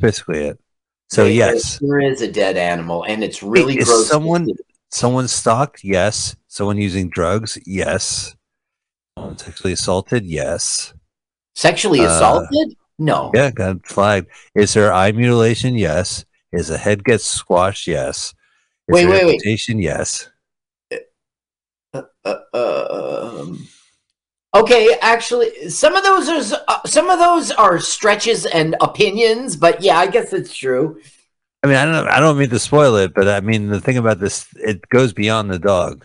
basically it. So There- yes, there is a dead animal, and it's really is gross. someone someone stalked? Yes. Someone using drugs? Yes. Someone sexually assaulted? Yes. sexually uh, assaulted? No. Yeah, got flagged. Is there eye mutilation? Yes. Is the head get squashed? Yes. Is Wait, there wait, wait. Yes. Uh, uh, um, okay, actually, some of those are uh, some of those are stretches and opinions, but yeah, I guess it's true. I mean, I don't. I don't mean to spoil it, but I mean the thing about this, it goes beyond the dog.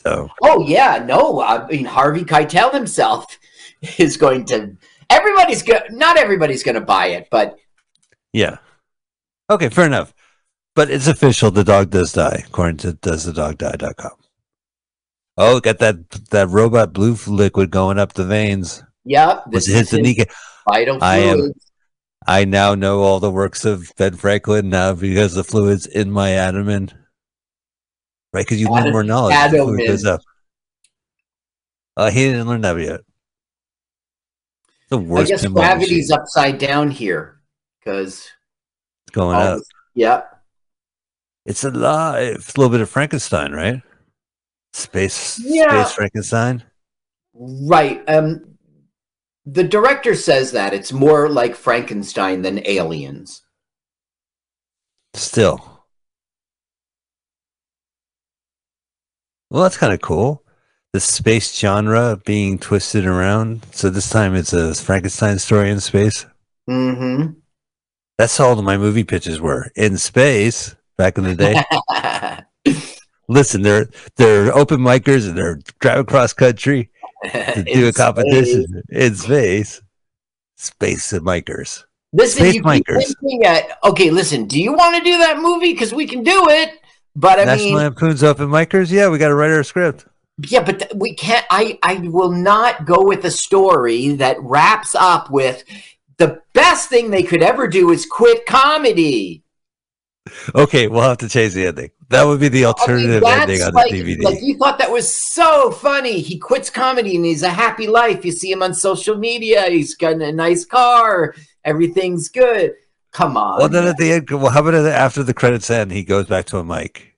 So Oh yeah, no, I mean Harvey Keitel himself is going to. Everybody's go Not everybody's going to buy it, but yeah. Okay, fair enough. But it's official. The dog does die, according to doesthedogdie.com. Oh, got that that robot blue liquid going up the veins. yep, this is his kneecap? vital I am- I now know all the works of Ben Franklin now because the fluid's in my abdomen. Right, because you learn more knowledge. fluid goes up. Uh, he didn't learn that yet. The worst. I guess gravity's machine upside down here because it's going up. yeah, It's a lot. It's a little bit of Frankenstein, right? Space, Yeah. space Frankenstein. right. Um, the director says that it's more like Frankenstein than Aliens. Still, well, that's kind of cool. The space genre being twisted around. So this time it's a Frankenstein story in space. Mm-hmm. That's all my movie pitches were in space back in the day. Listen, they're they're open micers and they're driving cross country to do a competition in space. Space and micers. Listen, Space you Micers. at. Okay, listen. Do you want to do that movie? Because we can do it. But I National mean, Lampoon's open micers. Yeah, we got to write our script. yeah, but th- we can't. I I will not go with a story that wraps up with the best thing they could ever do is quit comedy. Okay, we'll have to change the ending. That would be the I mean, alternative ending on like, the DVD. like you thought that was so funny. He quits comedy and he's a happy life. You see him on social media. He's got a nice car. Everything's good. Come on. well, then at the end, well, how about after the credits end, he goes back to a mic?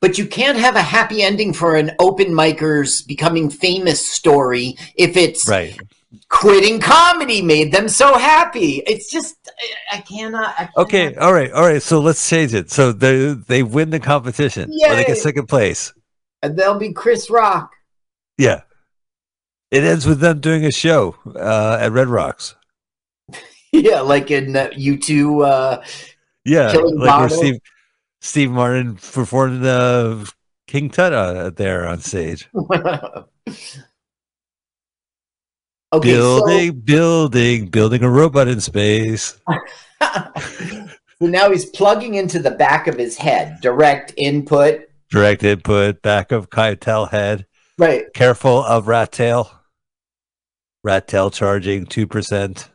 But you can't have a happy ending for an open micers becoming famous story if it's Right. quitting comedy made them so happy. It's just I, I cannot. I cannot. Okay. All right. All right. So let's change it. So they they win the competition. Or they get second place. And they'll be Chris Rock. Yeah. It ends with them doing a show uh, at Red Rocks. Yeah, like in uh, U2. Uh, Yeah, like where Steve Steve Martin performed the King Tut uh, there on stage. okay, building, building, building a robot in space. so, so now he's plugging into the back of his head, direct input. Direct input, back of Keitel head. Right. Careful of rat tail. Rat tail charging two percent.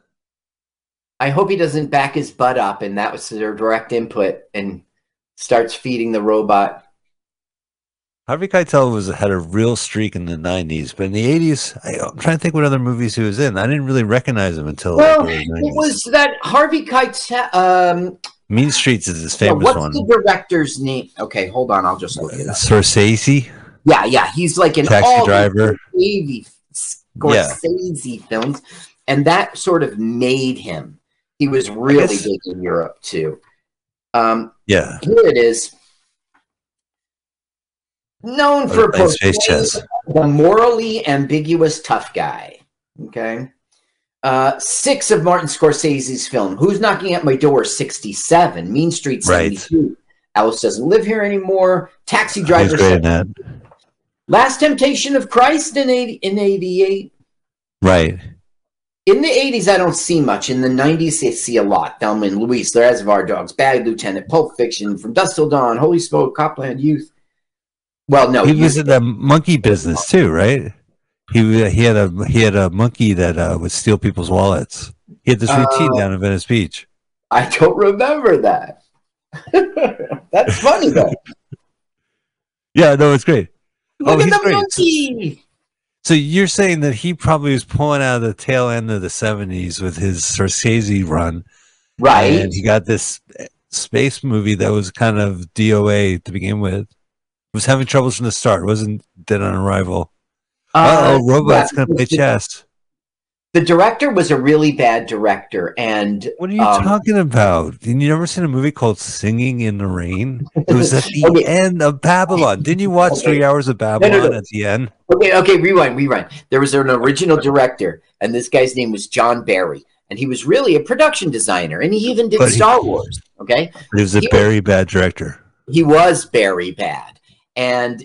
I hope he doesn't back his butt up, and that was their direct input, and starts feeding the robot. Harvey Keitel was had a real streak in the '90s, but in the '80s, I, I'm trying to think what other movies he was in. I didn't really recognize him until like, Well, early it was that Harvey Keitel. Um, Mean Streets is his famous what's one. What's the director's name? Okay, hold on. I'll just look it up. Scorsese, Yeah, yeah, he's like an Taxi all Driver. Scorsese, Scorsese films, and that sort of made him. He was really big in Europe too. Um, Yeah, here it is. Known for portraying the morally ambiguous tough guy. Okay. Uh, six of Martin Scorsese's film. Who's Knocking at My Door? 67. Mean Street, Right. Alice Doesn't Live Here Anymore. Taxi Driver. great in that. Last Temptation of Christ in 80, in 88. Right. In the 80s, I don't see much. In the 90s, I see a lot. Thelma and Louise, The Reservoir Dogs, Bad Lieutenant, Pulp Fiction, From Dusk Till Dawn, Holy Smoke, Copland Youth. Well, no, he was in the monkey business too, right? He he had a he had a monkey that uh, would steal people's wallets. He had this routine Uh, down in Venice Beach. I don't remember that. That's funny though. Yeah, no, it's great. Look Oh, at the great. monkey. So you're saying that he probably was pulling out of the tail end of the '70s with his Scorsese run, Right. And he got this space movie that was kind of DOA to begin with. Was having troubles from the start. wasn't dead on arrival. Uh, oh, robots gonna play the- chess. The director was a really bad director, and What are you um, talking about? Didn't you never seen a movie called Singing in the Rain? It was at the Okay. end of Babylon. Didn't you watch Okay. three hours of Babylon no. at the end? Okay, okay, rewind, rewind. There was an original director, and this guy's name was John Barry, and he was really a production designer, and he even did But he- Star Wars. Okay, He was a He was- very bad director. he was very bad, and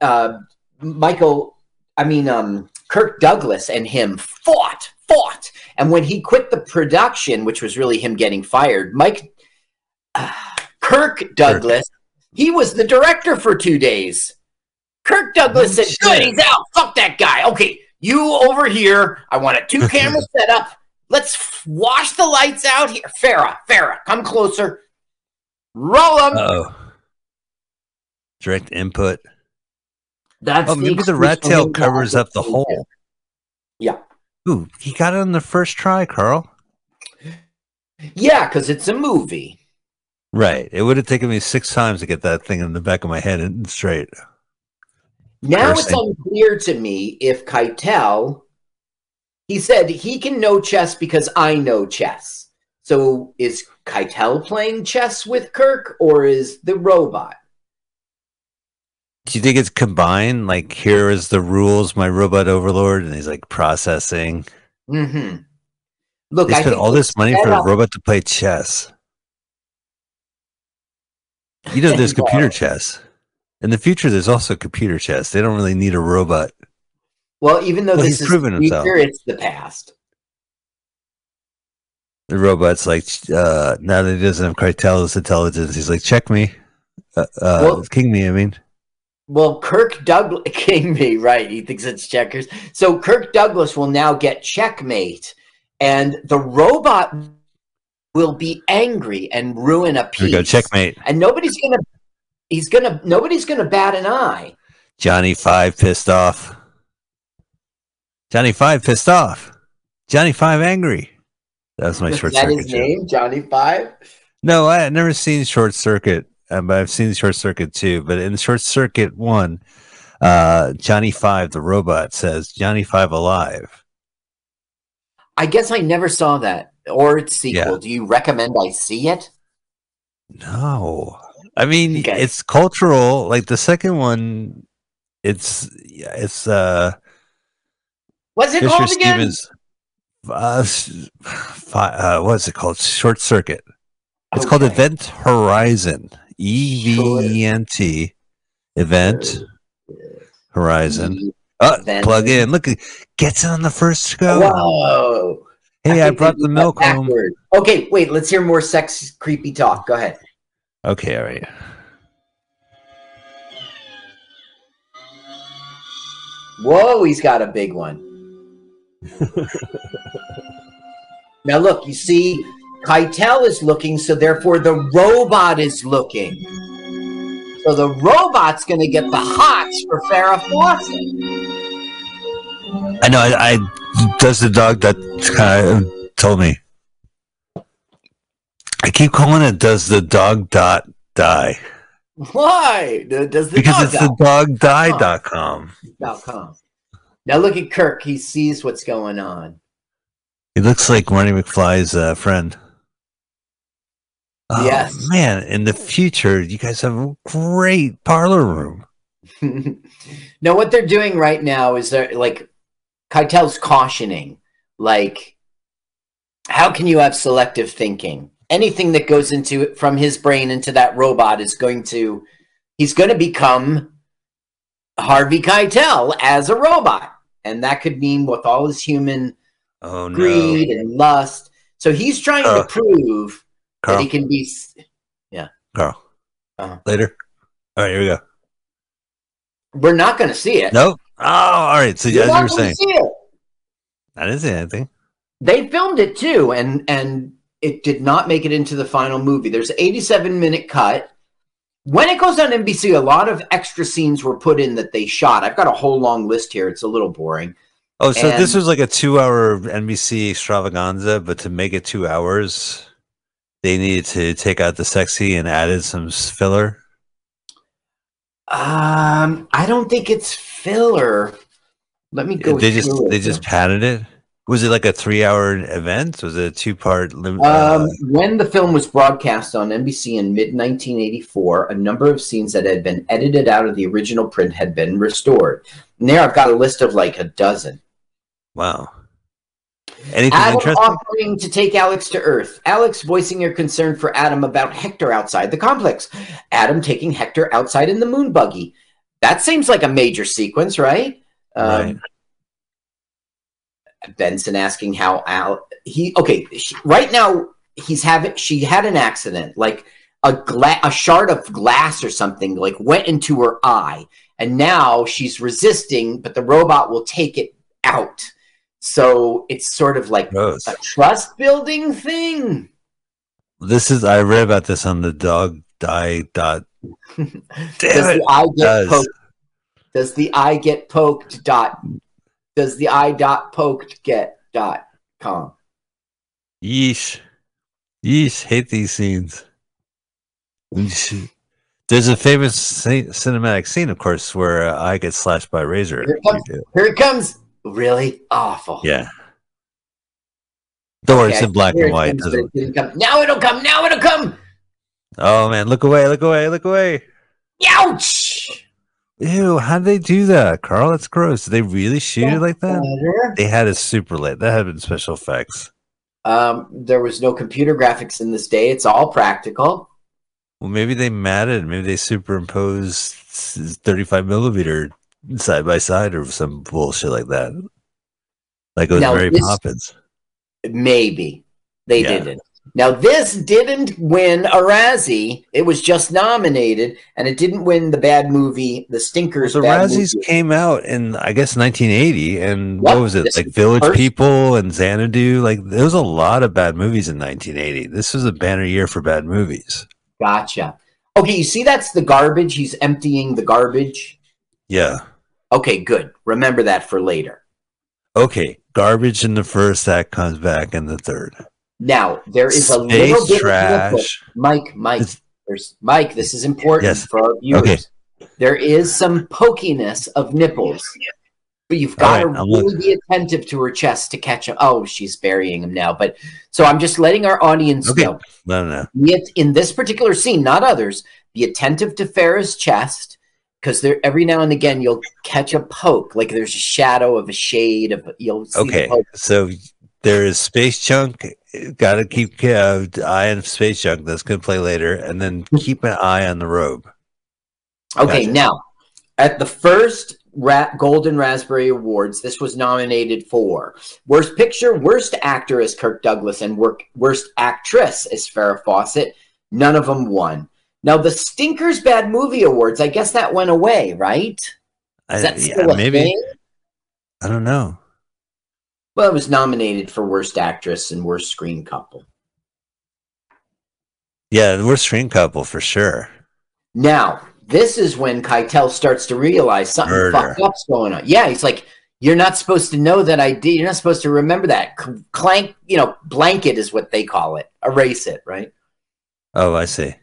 uh, Michael, I mean, um, Kirk Douglas and him fought, fought, and when he quit the production, which was really him getting fired, Mike uh, Kirk Douglas, he was the director for two days. Kirk Douglas said, "Good, he's out. Fuck that guy. Okay, you over here. I want a two camera setup. Let's wash the lights out here. Farrah, Farrah, come closer. Roll them. Direct input. That's Oh, maybe the rat tail covers up the hole. Yeah. Ooh, he got it on the first try, Carl. Yeah, because it's a movie. Right. It would have taken me six times to get that thing in the back of my head and straight. Now it's Cursing. unclear to me if Keitel, he said he can know chess because I know chess. So is Keitel playing chess with Kirk or is the robot? Do you think it's combined? Like, here is the rules, my robot overlord, and he's like processing. Mm-hmm. Look, They I spent all this money for a robot to play chess. You know, there's computer chess. In the future, there's also computer chess. They don't really need a robot. Well, even though Well, this is proven the himself. it's the past. The robot's like, uh, now that he doesn't have Keitel's intelligence, he's like, check me. Uh, uh, Well- king me, I mean. Well, Kirk Douglas King me right. He thinks it's checkers. So Kirk Douglas will now get checkmate, and the robot will be angry and ruin a Here piece. we go, checkmate. And nobody's gonna. He's gonna. Nobody's gonna bat an eye. Johnny Five pissed off. Johnny Five pissed off. Johnny Five angry. That was my Is short that circuit. his joke. name, Johnny Five? No, I had never seen Short Circuit, um, but I've seen Short Circuit too. But in Short Circuit one, uh, Johnny Five, the robot, says Johnny Five alive. I guess I never saw that or its sequel. Yeah. Do you recommend I see it? No, I mean Okay. it's cultural. Like the second one, it's yeah, it's uh What's it Fisher called again? Stevens. Uh, fi- uh, what's it called? Short Circuit. It's called Event Horizon. E V E N T. Event Horizon. Event- uh, plug in. Look, it gets on the first go. Whoa. Hey, I, think brought the milk home. Okay, wait. Let's hear more sex creepy talk. Go ahead. Okay, all right. Whoa, he's got a big one. now look, you see, Keitel is looking, so therefore the robot is looking. So the robot's going to get the hots for Farrah Fawcett. I know. I, I does the dog that kind of told me. I keep calling it. Does the dog dot die? Why? Does the Because dog it's the dogdie.com. dot com. Now look at Kirk. He sees what's going on. He looks like Marty McFly's uh, friend. Oh, Yes. man! In the future, you guys have a great parlor room. now what they're doing right now is they're like Keitel's cautioning, like, how can you have selective thinking? Anything that goes into it from his brain into that robot is going to he's going to become Harvey Keitel as a robot. And that could mean with all his human Oh no, greed and lust. So he's trying Uh, to prove Carl! he can be s- Carl! Uh-huh. Later. All right, here we go. we're not going to see it. Nope. Oh, all right. So You're as you were saying, see it. I didn't say anything. they filmed it too and and it did not make it into the final movie there's an 87 minute cut when it goes on nbc a lot of extra scenes were put in that they shot i've got a whole long list here it's a little boring Oh, so this was like a two-hour NBC extravaganza, but to make it two hours, they needed to take out the sexy and added some filler? Um, I don't think it's filler. Let me go. they just they just padded it. Was it like a three hour event? Was it a two part? Lim- Um, uh, when the film was broadcast on NBC in mid 1984, a number of scenes that had been edited out of the original print had been restored. And there, I've got a list of like a dozen. wow. Anything Adam interesting? offering to take Alex to Earth. Alex voicing your concern for Adam about Hector outside the complex. Adam taking Hector outside in the moon buggy. That seems like a major sequence, right? Um, Right. Benson asking how Al he okay she, right now he's having she had an accident like a gla- a shard of glass or something like went into her eye and now she's resisting but the robot will take it out so it's sort of like Gross. a trust building thing This is I read about this on the dog die dot. does it! the eye get Does. poked does the eye get poked dot does the eye dot poked get dot com Yeesh. Yeesh. Hate these scenes. There's a famous cinematic scene, of course, where uh, I get slashed by a razor. Here it comes. Here it comes. Really awful. Yeah. Don't worry, it's in black and white. doesn't- it. Now it'll come. Now it'll come. Oh man, look away, look away, look away. Ouch. Ew, how did they do that, Carl? That's gross. Did they really shoot it like that? Better. They had it super late. That had been special effects. Um, there was no computer graphics in this day. It's all practical. Well, maybe they matted. Maybe they superimposed 35 millimeter side by side or some bullshit like that. Like it was Now, Mary this- Poppins. Maybe they Yeah. didn't. Now this didn't win a Razzie. It was just nominated, and it didn't win the bad movie, the Stinkers. The Razzies movie. came out in, I guess, 1980. And Yep, what was it? this Like Village first- People and Xanadu. Like there was a lot of bad movies in 1980. This was a banner year for bad movies. Gotcha. Okay, you see, that's the garbage. He's emptying the garbage. Yeah. Okay, good. Remember that for later. Okay. Garbage in the first act comes back in the third. Now there is a Space little bit of trash. Mike, Mike, It's- there's Mike. This is important Yes. for our viewers. Okay. There is some pokiness of nipples, but you've got right, to I'm really be attentive to her chest to catch them. Oh, she's burying him now. But so I'm just letting our audience Okay. know. No, no, no. Yet in this particular scene, not others, be attentive to Farrah's chest because there every now and again you'll catch a poke, like there's a shadow of a shade of you'll Okay. poke. So there is Space Chunk. Got to keep uh, eye on Space junk. That's going to play later. And then keep an eye on the robe. Okay, Gotcha. now at the first Ra- Golden Raspberry Awards, this was nominated for Worst Picture, Worst Actor as Kirk Douglas, and work, Worst Actress as Farrah Fawcett. None of them won. Now the Stinkers Bad Movie Awards, I guess that went away, right? Is I, that yeah, still a maybe. thing? I don't know. Well, it was nominated for Worst Actress and Worst Screen Couple. Yeah, we're screen couple for sure. Now, this is when Keitel starts to realize something Murder. fucked up's going on. Yeah, he's like, "You're not supposed to know that I did. You're not supposed to remember that." Clank, you know, blanket is what they call it. Erase it, right? Oh, I see.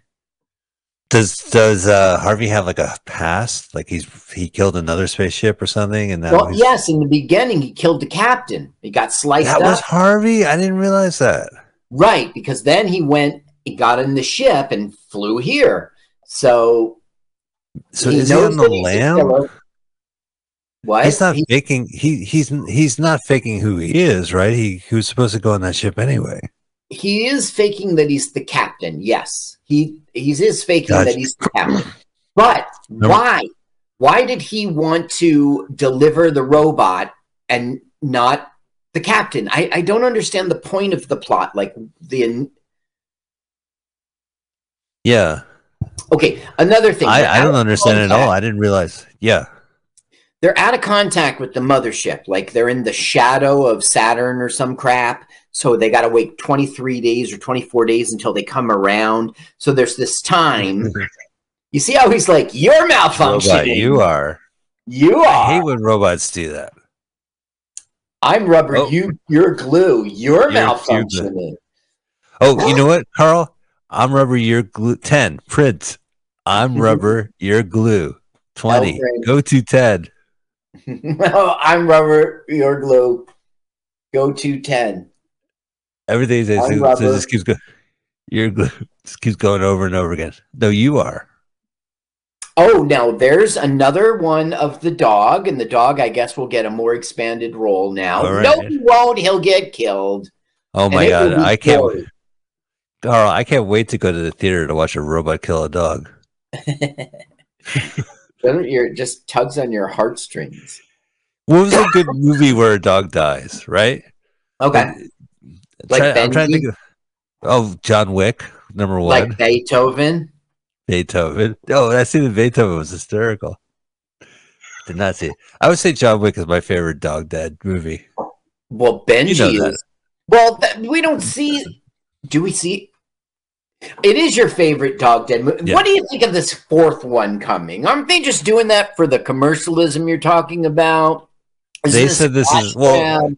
Does does uh, Harvey have like a past? Like he's he killed another spaceship or something, and now well, yes. In the beginning, he killed the captain. He got sliced that up, was Harvey. I didn't realize that. right? Because then he went, he got in the ship and flew here. So So he is he on the he's a lam? What? He's not He- faking. He he's he's not faking who he is, right? He he was supposed to go on that ship anyway. He is faking that he's the captain. Yes, he he is faking Gotcha. that he's the captain. But No. why? Why did he want to deliver the robot and not the captain? I, I don't understand the point of the plot. Like the Yeah, okay, another thing. I, I don't understand it at all. I didn't realize. Yeah, They're out of contact with the mothership. Like they're in the shadow of Saturn or some crap. So they got to wait 23 days or 24 days until they come around. So there's this time. You see how he's like, you're malfunctioning. robot, you are. You I are. hate when robots do that. I'm rubber. Oh. You, you're glue. You're You're malfunctioning. Oh, you know what, Carl? I'm rubber, you're glue. 10. Prince. I'm rubber, you're glue. 20. Go to 10. oh, I'm rubber, you're glue. Go to 10. Everything I'm so just keeps going. You're. Just keeps going over and over again. No, you are. Oh, now there's another one of the dog, and the dog, I guess, will get a more expanded role now. Right. No, he won't. He'll get killed. Oh my it god, I can't. Carl, I can't wait to go to the theater to watch a robot kill a dog. Your just tugs on your heartstrings? What was a good movie where a dog dies? Right? Okay, Like Try- I'm trying to Benji? think of. Oh, John Wick, number one. like Beethoven. Beethoven. Oh, that scene in Beethoven was hysterical. Did not see it. I would say John Wick is my favorite dog dead movie. Well, Benji You know that. is. Well, we don't see. Do we see? It is your favorite dog dead movie. Yeah. What do you think of this fourth one coming? Aren't they just doing that for the commercialism you're talking about? Is They said this is- well?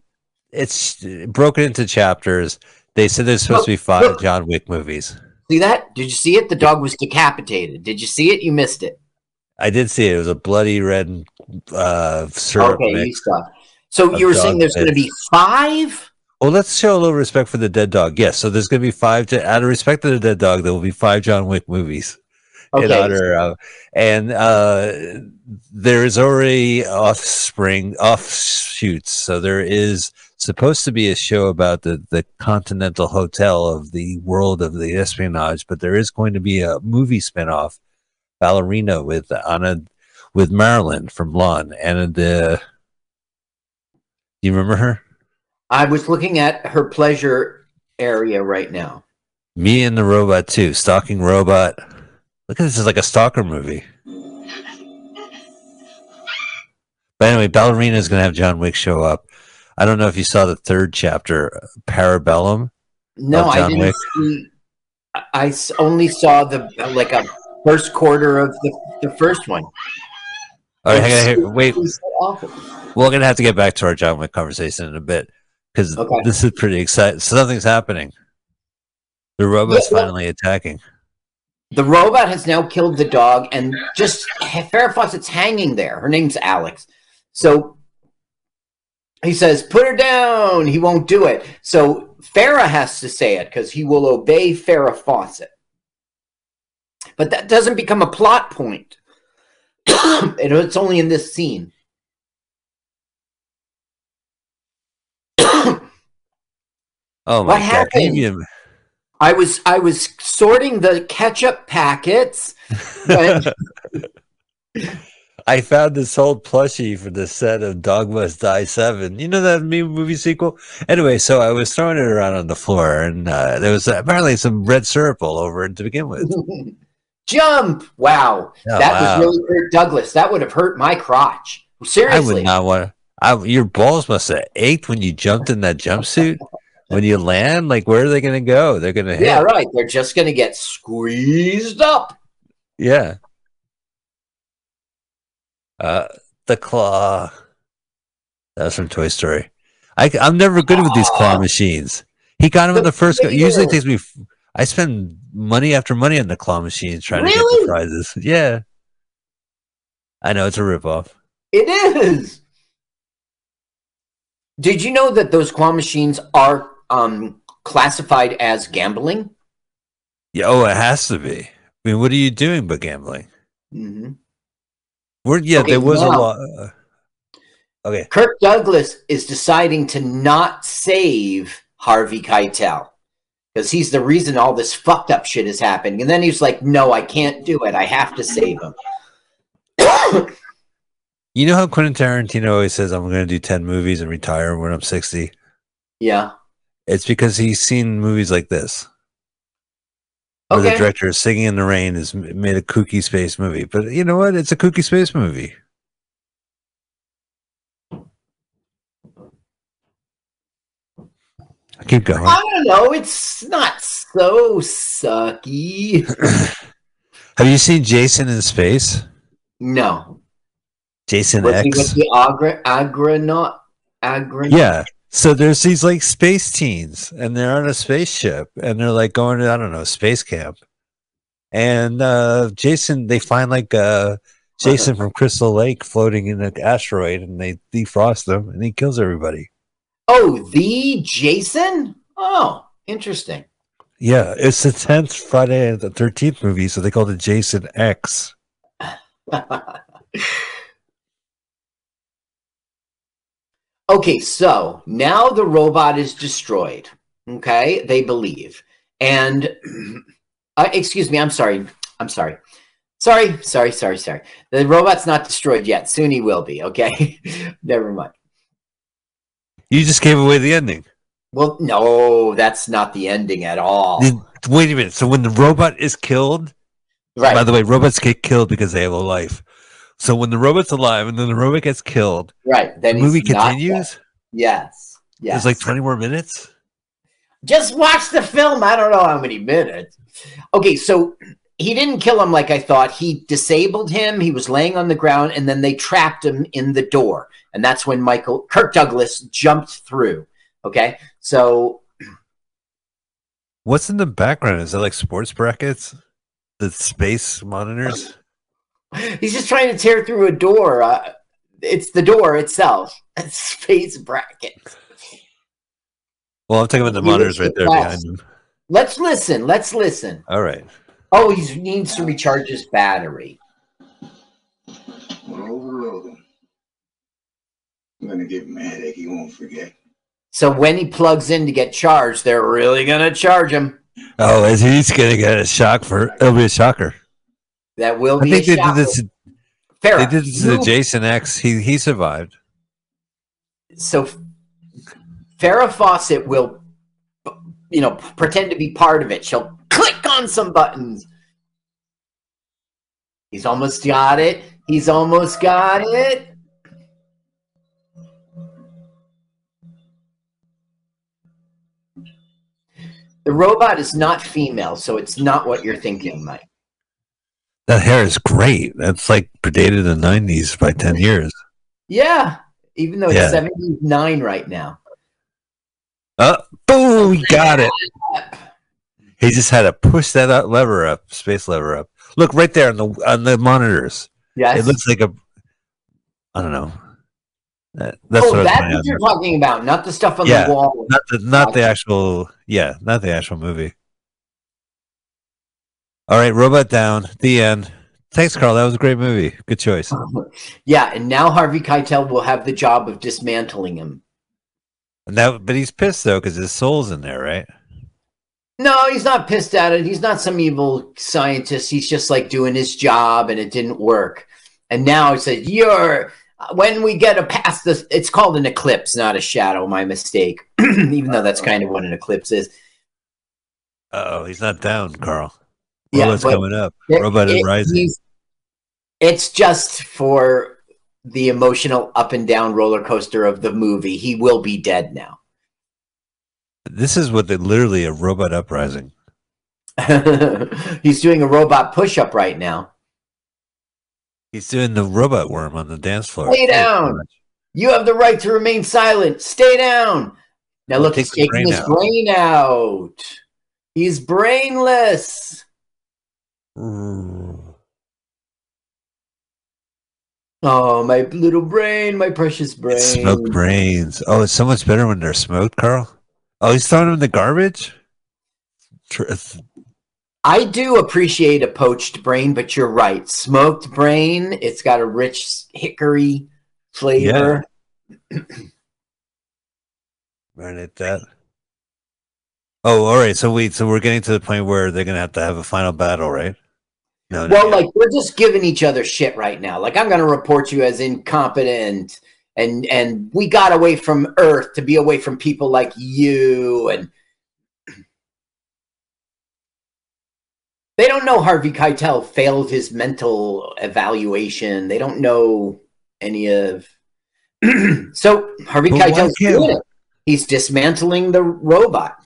It's broken into chapters. They said there's supposed to be five. John Wick movies. see that? Did you see it? The dog was decapitated. Did you see it? You missed it. I did see it. It was a bloody red uh, syrup okay, you mix. saw. So you were saying there's going to be five? Well, let's show a little respect for the dead dog. Yes, so there's going to be five. To, out of respect to the dead dog, there will be five John Wick movies. in honor of, and uh, there is already offspring offshoots. So there is supposed to be a show about the the Continental Hotel of the world of the espionage, but there is going to be a movie spinoff, Ballerina with Anna with Marilyn from Blonde, and the. Do you remember her? I was looking at her pleasure area right now. Me and the Robot too, Stalking Robot. Look at this, it's like a stalker movie. But anyway, Ballerina is going to have John Wick show up. I don't know if you saw the third chapter, Parabellum. No, I didn't Wick? see. I- only saw the like a first quarter of the, the first one. All right, hang on, wait. We're going to have to get back to our John Wick conversation in a bit because Okay. this is pretty exciting. Something's happening. The robot's Yeah, finally attacking. The robot has now killed the dog, and just Farrah Fawcett's hanging there. Her name's Alex. So he says, "Put her down." He won't do it. So Farrah has to say it because he will obey Farrah Fawcett. But that doesn't become a plot point. It- it's only in this scene. Oh my What god! Happened? I was I was sorting the ketchup packets. I found this old plushie for the set of Dog Must Die 7. You know that meme movie sequel? Anyway, so I was throwing it around on the floor, and uh, there was apparently some red syrup all over it to begin with. Jump! Wow, Oh, that wow. was really hurt Douglas. That would have hurt my crotch. Seriously. I would not want to. Your balls must have ached when you jumped in that jumpsuit. when you land, like, where are they going to go? They're going to hit. Yeah, right. They're just going to get squeezed up. Yeah. Uh, the claw. That was from Toy Story. I, am never good with these claw machines. He got him in The the first. Go. Usually takes me. f- I spend money after money on the claw machines trying to get Really? the prizes. Yeah. I know it's a ripoff. It is. Did you know that those claw machines are um, classified as gambling? Yeah. Oh, it has to be. I mean, what are you doing but gambling? hmm We're, yeah, Okay, there was a lot. Uh, okay. Kirk Douglas is deciding to not save Harvey Keitel because he's the reason all this fucked up shit is happening. And then he's like, "No, I can't do it. I have to save him." You know how Quentin Tarantino always says, I'm going to do 10 movies and retire when I'm 60? yeah. It's because he's seen movies like this. Where the director is singing in the rain has made a kooky space movie. But you know what? It's a kooky space movie. I Keep going. I don't know. It's not so sucky. Have you seen Jason in Space? No. Jason he X? with the agronaut? Agronaut? Yeah. So there's these like space teens, and they're on a spaceship, and they're like going to I don't know space camp, and uh Jason they find like uh Jason from Crystal Lake floating in an asteroid, and they defrost him, and he kills everybody. Oh, the Jason? Oh, interesting. Yeah, it's the tenth Friday the Thirteenth movie, so they called it Jason X. okay, so now the robot is destroyed. Okay, they believe, and uh, excuse me, I'm sorry, I'm sorry. Sorry, sorry, sorry, sorry. The robot's not destroyed yet. Soon he will be, okay? Never mind. You just gave away the ending. Well, no, that's not the ending at all. Wait a minute. So when the robot is killed, right? By the way, robots get killed because they have a life. So when the robot's alive and then the robot gets killed, right? Then the movie continues. Yes, yes. It's like twenty more minutes. Just watch the film. I don't know how many minutes. Okay, so he didn't kill him like I thought. He disabled him. He was laying on the ground, and then they trapped him in the door. And that's when Michael Kirk Douglas jumped through. Okay, so what's in the background? Is that like sports brackets? The space monitors? He's just trying to tear through a door. Uh, it's the door itself. Space brackets. Well, I'm talking about the monitors right there behind him. Let's listen. Let's listen. All right. Oh, he needs to recharge his battery. We're overloading. I'm gonna give him a headache he won't forget. So when he plugs in to get charged, they're really gonna charge him. Oh, is he's gonna get a shock for it'll be a shocker. That will be. I think they did this. Farrah, they did this to Jason X. He he survived. So Farrah Fawcett will, you know, pretend to be part of it. She'll click on some buttons. He's almost got it. He's almost got it. The robot is not female, so it's not what you're thinking, Mike. That hair is great. That's like predated the 90s by 10 years. Yeah, even though it's yeah. 79 right now. Oh, boom, we got it. He just had to push that lever up, space lever up. Look right there on the on the monitors. Yes. It looks like a I don't know. Oh, that's oh, what that's what you're talking about, not the stuff on yeah, the wall. Not the not the actual yeah, not the actual movie. All right, robot down. The end. Thanks, Carl. That was a great movie. Good choice. yeah, and now Harvey Keitel will have the job of dismantling him. And that, but he's pissed though because his soul's in there, right? No, he's not pissed at it. He's not some evil scientist. He's just like doing his job, and it didn't work. And now he says, "You're." When we get a past this, it's called an eclipse, not a shadow. My mistake. Even though that's kind of what an eclipse is. Oh, he's not down, Carl. Robot's yeah, coming up. It, Robot is rising. It's just for the emotional up and down roller coaster of the movie. He will be dead now. This is what they literally a robot uprising. He's doing a robot push up right now. He's doing the robot worm on the dance floor. Stay down. You have the right to remain silent. Stay down. Now look, he's taking his out. brain out. He's brainless. Mm. Oh, my little brain, my precious brain. Smoked brains. Oh, it's so much better when they're smoked, Carl. Oh, he's throwing them in the garbage? I do appreciate a poached brain, but you're right. Smoked brain, it's got a rich hickory flavor. Yeah. at that. Oh, all right. So we so we're getting to the point where they're gonna have to have a final battle, right? No, no. Well, like we're just giving each other shit right now. Like I'm gonna report you as incompetent and and we got away from earth to be away from people like you and they don't know harvey keitel failed his mental evaluation. They don't know any of so harvey keitel's doing it. He's dismantling the robot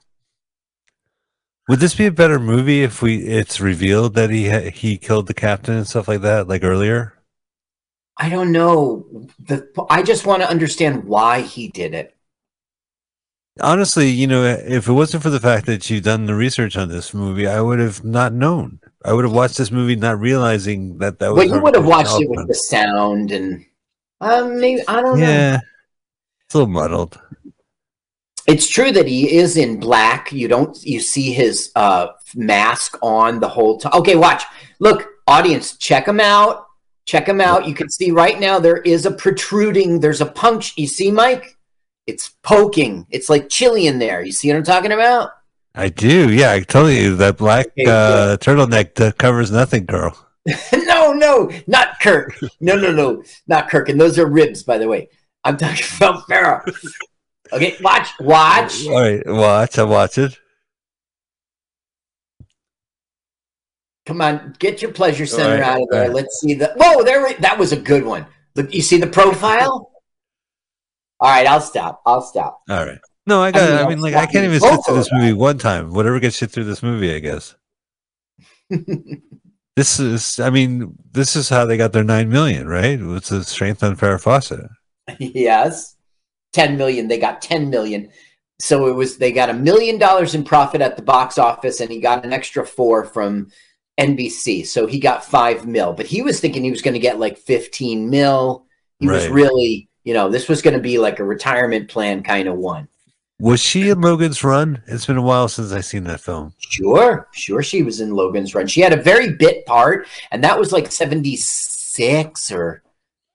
would this be a better movie if we it's revealed that he he killed the captain and stuff like that like earlier I don't know. The I just want to understand why he did it. Honestly, you know, if it wasn't for the fact that you've done the research on this movie, I would have not known. I would have watched this movie not realizing that that was. Well, you would have watched it with the sound and um, maybe I don't know. Yeah, it's a little muddled. It's true that he is in black. You don't you see his uh mask on the whole time. Okay, watch. Look, audience, check him out. Check him out. You can see right now there is a protruding. There's a punch. You see, Mike? It's poking. It's like chili in there. You see what I'm talking about? I do. Yeah, I told you that black Okay, uh, turtleneck that covers nothing, girl. no, no, not Kirk. No, no, no, not Kirk. And those are ribs, by the way. I'm talking about Farrah. Okay, watch, watch. All right, watch. I watch it. Come on, get your pleasure center All right, out of there. all right. Let's see the. Whoa, there. we- That was a good one. Look, you see the profile. All right, I'll stop. I'll stop. All right. No, I got. mean, I mean, like, I can't even sit through this movie one time. Whatever gets you through this movie, I guess. This is. I mean, this is how they got their nine million, right? What's the strength on Farrah Fawcett? yes, ten million. They got ten million. So it was. They got a million dollars in profit at the box office, and he got an extra four from NBC. So he got five mil. But he was thinking he was going to get like fifteen mil. He was really, you know, this was going to be like a retirement plan kind of one. Was she in Logan's Run? It's been a while since I've seen that film. Sure, sure. She was in Logan's Run. She had a very bit part, and that was like 76 or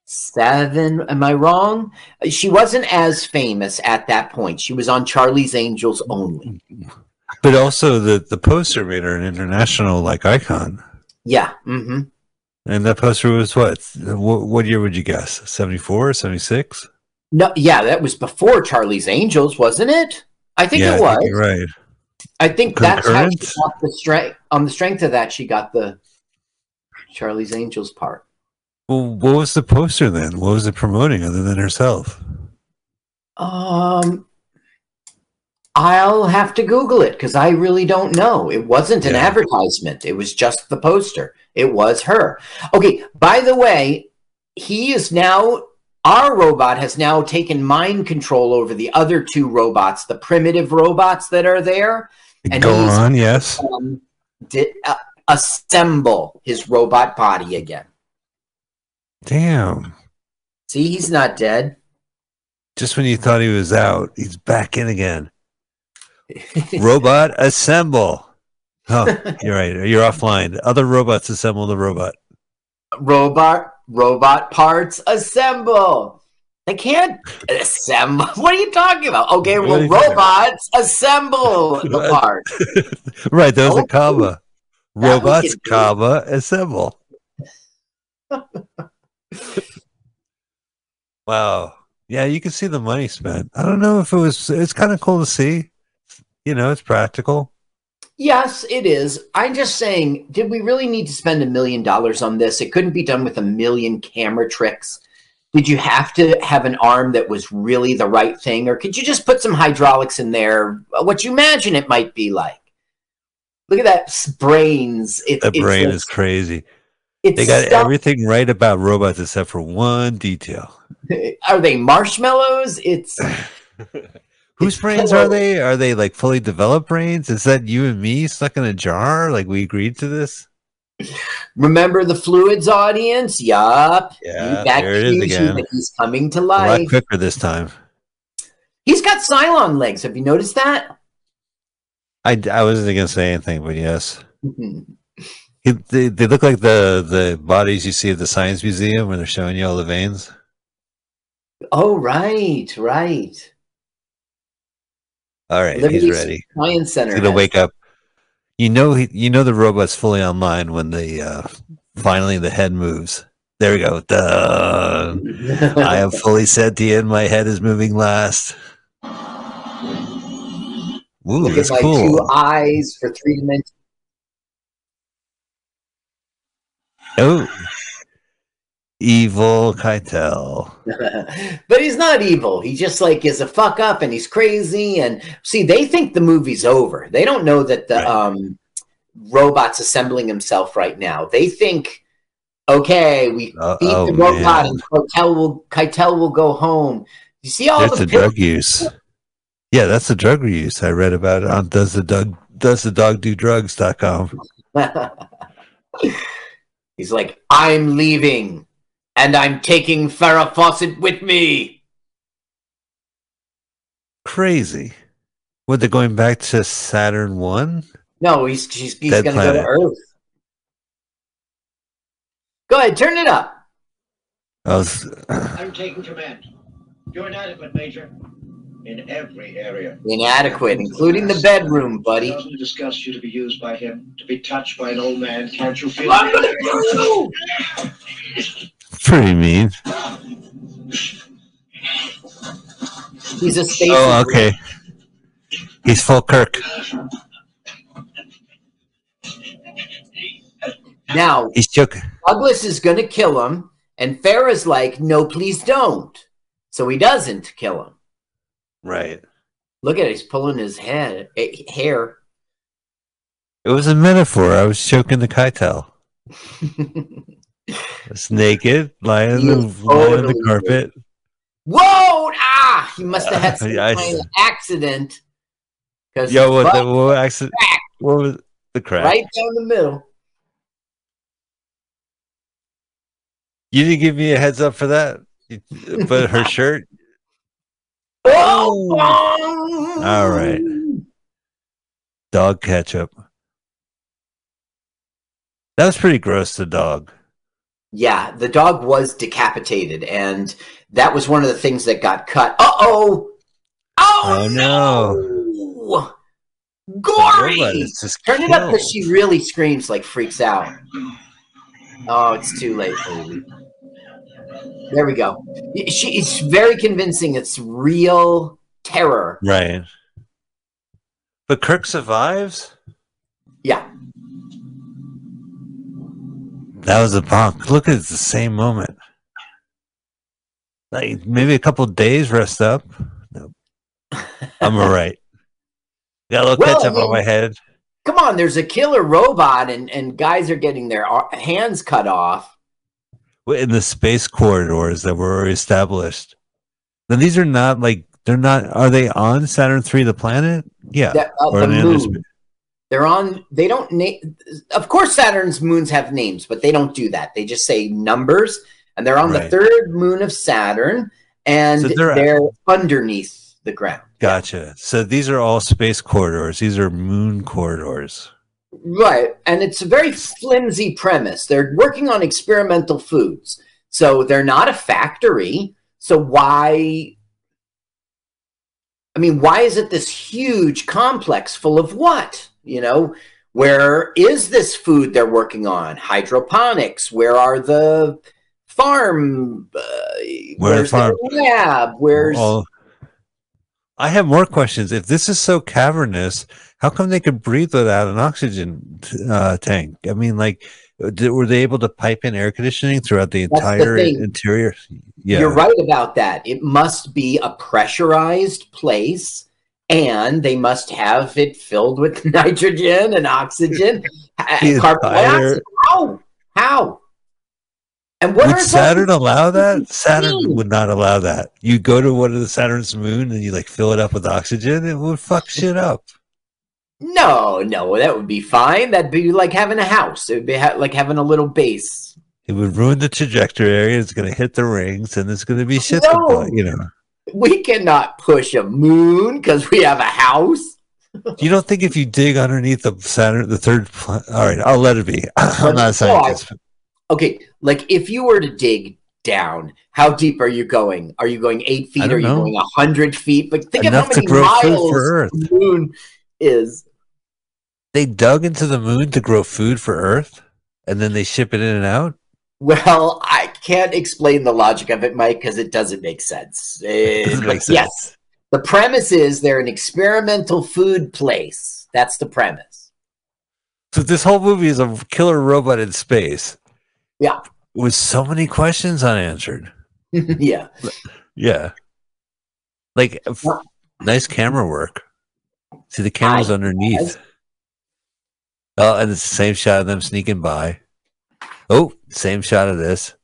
7. Am I wrong? She wasn't as famous at that point. She was on Charlie's Angels only. But also, the the poster made her an international like icon. Yeah. hmm And that poster was what? What, what year would you guess? 74, 76? No, yeah, that was before Charlie's Angels, wasn't it? I think yeah, it I was. think you're right. I think that's how she got the strength. On the strength of that, she got the Charlie's Angels part. Well, what was the poster then? What was it promoting other than herself? Um, I'll have to Google it because I really don't know. It wasn't an Yeah. advertisement. It was just the poster. It was her. Okay. By the way, he is now. Our robot has now taken mind control over the other two robots, the primitive robots that are there. And Go on, yes. Um, uh, assemble his robot body again. Damn. See, he's not dead. Just when you thought he was out, he's back in again. Robot assemble. Oh, you're right. You're offline. Other robots assemble the robot. robot robot parts assemble they can't assemble what are you talking about okay What well robots assemble the parts right, oh. that was Oh, a comma. Robots, comma, assemble. Wow. Yeah, you can see the money spent. I don't know if it was, it's kind of cool to see. You know, it's practical. yes it is i'm just saying did we really need to spend a million dollars on this it couldn't be done with a million camera tricks did you have to have an arm that was really the right thing or could you just put some hydraulics in there what you imagine it might be like look at that brains it, The brain is crazy. It's They got stuff- everything right about robots except for one detail. Are they marshmallows? It's Whose It's brains pillow. are they? Are they like fully developed brains? Is that you and me stuck in a jar? Like we agreed to this? remember the fluids audience. Yup. Yeah, there it is again. he's coming to life. A lot quicker this time. He's got Cylon legs. Have you noticed that? I, I wasn't gonna say anything, but yes, mm-hmm. He, they, they look like the the bodies you see at the science museum where they're showing you all the veins. oh, right, right. All right, Liberty he's ready. Science Center. He's gonna wake up. You know, he, you know the robot's fully online when the uh, finally the head moves. There we go. I am fully sentient. My head is moving last. Ooh, Look at my cool. two eyes for three dimensions. Oh, evil Keitel. but he's not evil. He just like is a fuck up and he's crazy. And see, they think the movie's over. They don't know that the Right. um, robot's assembling himself right now. They think, okay, we Uh, beat oh, the robot man. and Keitel will Keitel will go home. You see all the the drug use. Yeah, that's the drug use I read about it on does the dog does the dog do drugs.com. He's like, I'm leaving, and I'm taking Farrah Fawcett with me. Crazy. What they're going back to Saturn one? No, he's he's, he's going to go to. Earth. Go ahead, turn it up. I was I'm taking command. You're inadequate, Major. In every area. Inadequate, including the bedroom, buddy. Doesn't it disgust you to be used by him, to be touched by an old man? Can't you feel? I'm gonna kill you! pretty mean. He's a station. Oh, okay. He's full Kirk. Now He's joking. Douglas is going to kill him, and Farrah's like, "No, please don't." So he doesn't kill him. Right. Look at it; he's pulling his head eh, hair. It was a metaphor. I was choking the Keitel. It's naked, lying, on the, lying on the carpet. Whoa! Ah, he must have had some Yeah, kind of accident. Because Yo, what the what accident? What was the crack? right down the middle. You didn't give me a heads up for that. But her shirt. Oh! All right. Dog ketchup. That was pretty gross. The dog. Yeah, the dog was decapitated, and that was one of the things that got cut. Uh oh! Oh, Oh, no! Gory! Turn it up because she really screams like freaks out. Oh, it's too late, baby. There we go. She is very convincing. It's real terror. Right. But Kirk survives. Yeah. That was a bonk. Look, it's the same moment. Like maybe a couple days rest up. Nope. I'm all right. Got a little Well, ketchup I on my head. Come on, there's a killer robot, and, and guys are getting their hands cut off. In the space corridors that were already established. Then these are not like they're not. Are they on Saturn three, the planet? Yeah. That, uh, Or the moon. They're on. They don't name. Of course, Saturn's moons have names, but they don't do that. They just say numbers, and they're on the third moon of Saturn, and So they're, they're- underneath the ground. Gotcha. So these are all space corridors. These are moon corridors. Right, and it's a very flimsy premise. They're working on experimental foods, so they're not a factory. So why? I mean, why is it this huge complex full of what? You know, where is this food they're working on? Hydroponics. Where are the farm? Uh, Where where's farm- the lab? Where's All- I have more questions. If this is so cavernous, how come they could breathe without an oxygen uh, tank? I mean, like, did, were they able to pipe in air conditioning throughout the That's the entire thing. interior? Yeah. You're right about that. It must be a pressurized place, and they must have it filled with nitrogen and oxygen, and carbon entire- dioxide. How? How? And what Would Saturn allow that? Saturn mean? would not allow that. You go to one of the Saturn's moon and you like fill it up with oxygen, it would fuck shit up. No, no, that would be fine. That'd be like having a house. It would be ha- like having a little base. It would ruin the trajectory area. It's going to hit the rings and it's going to be shit. No. you know, We cannot push a moon because we have a house. you don't think if you dig underneath the Saturn, the third planet, all right, I'll let it be. I'm not a scientist. Okay, like if you were to dig down, how deep are you going? Are you going eight feet? Are you know. going a hundred feet? But think Enough of how many miles the moon is. They dug into the moon to grow food for Earth and then they ship it in and out. Well, I can't explain the logic of it, Mike, because it doesn't make sense. Eh, Doesn't make sense. Yes, the premise is they're an experimental food place. That's the premise. So this whole movie is a killer robot in space. Yeah. With so many questions unanswered. yeah. Yeah. Like nice camera work. See the camera's I- underneath. Oh, and it's the same shot of them sneaking by. Oh, same shot of this.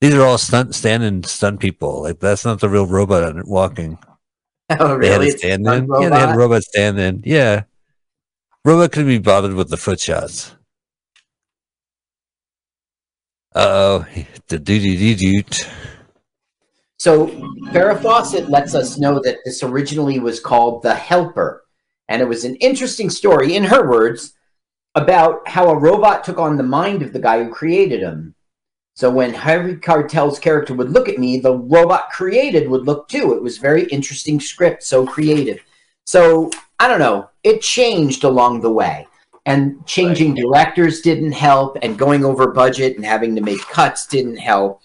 These are all stunt standing stunt people. Like that's not the real robot walking. Oh, They had a stand in. Yeah, they had a robot stand in. Yeah. Robot couldn't be bothered with the foot shots. Uh oh. The doo doo doo doot. So Farrah Fawcett lets us know that this originally was called The Helper. And it was an interesting story, in her words, about how a robot took on the mind of the guy who created him. So when Harvey Keitel's character would look at me, the robot created would look too. It was very interesting script, so creative. So I don't know. It changed along the way. And changing directors didn't help, and going over budget and having to make cuts didn't help.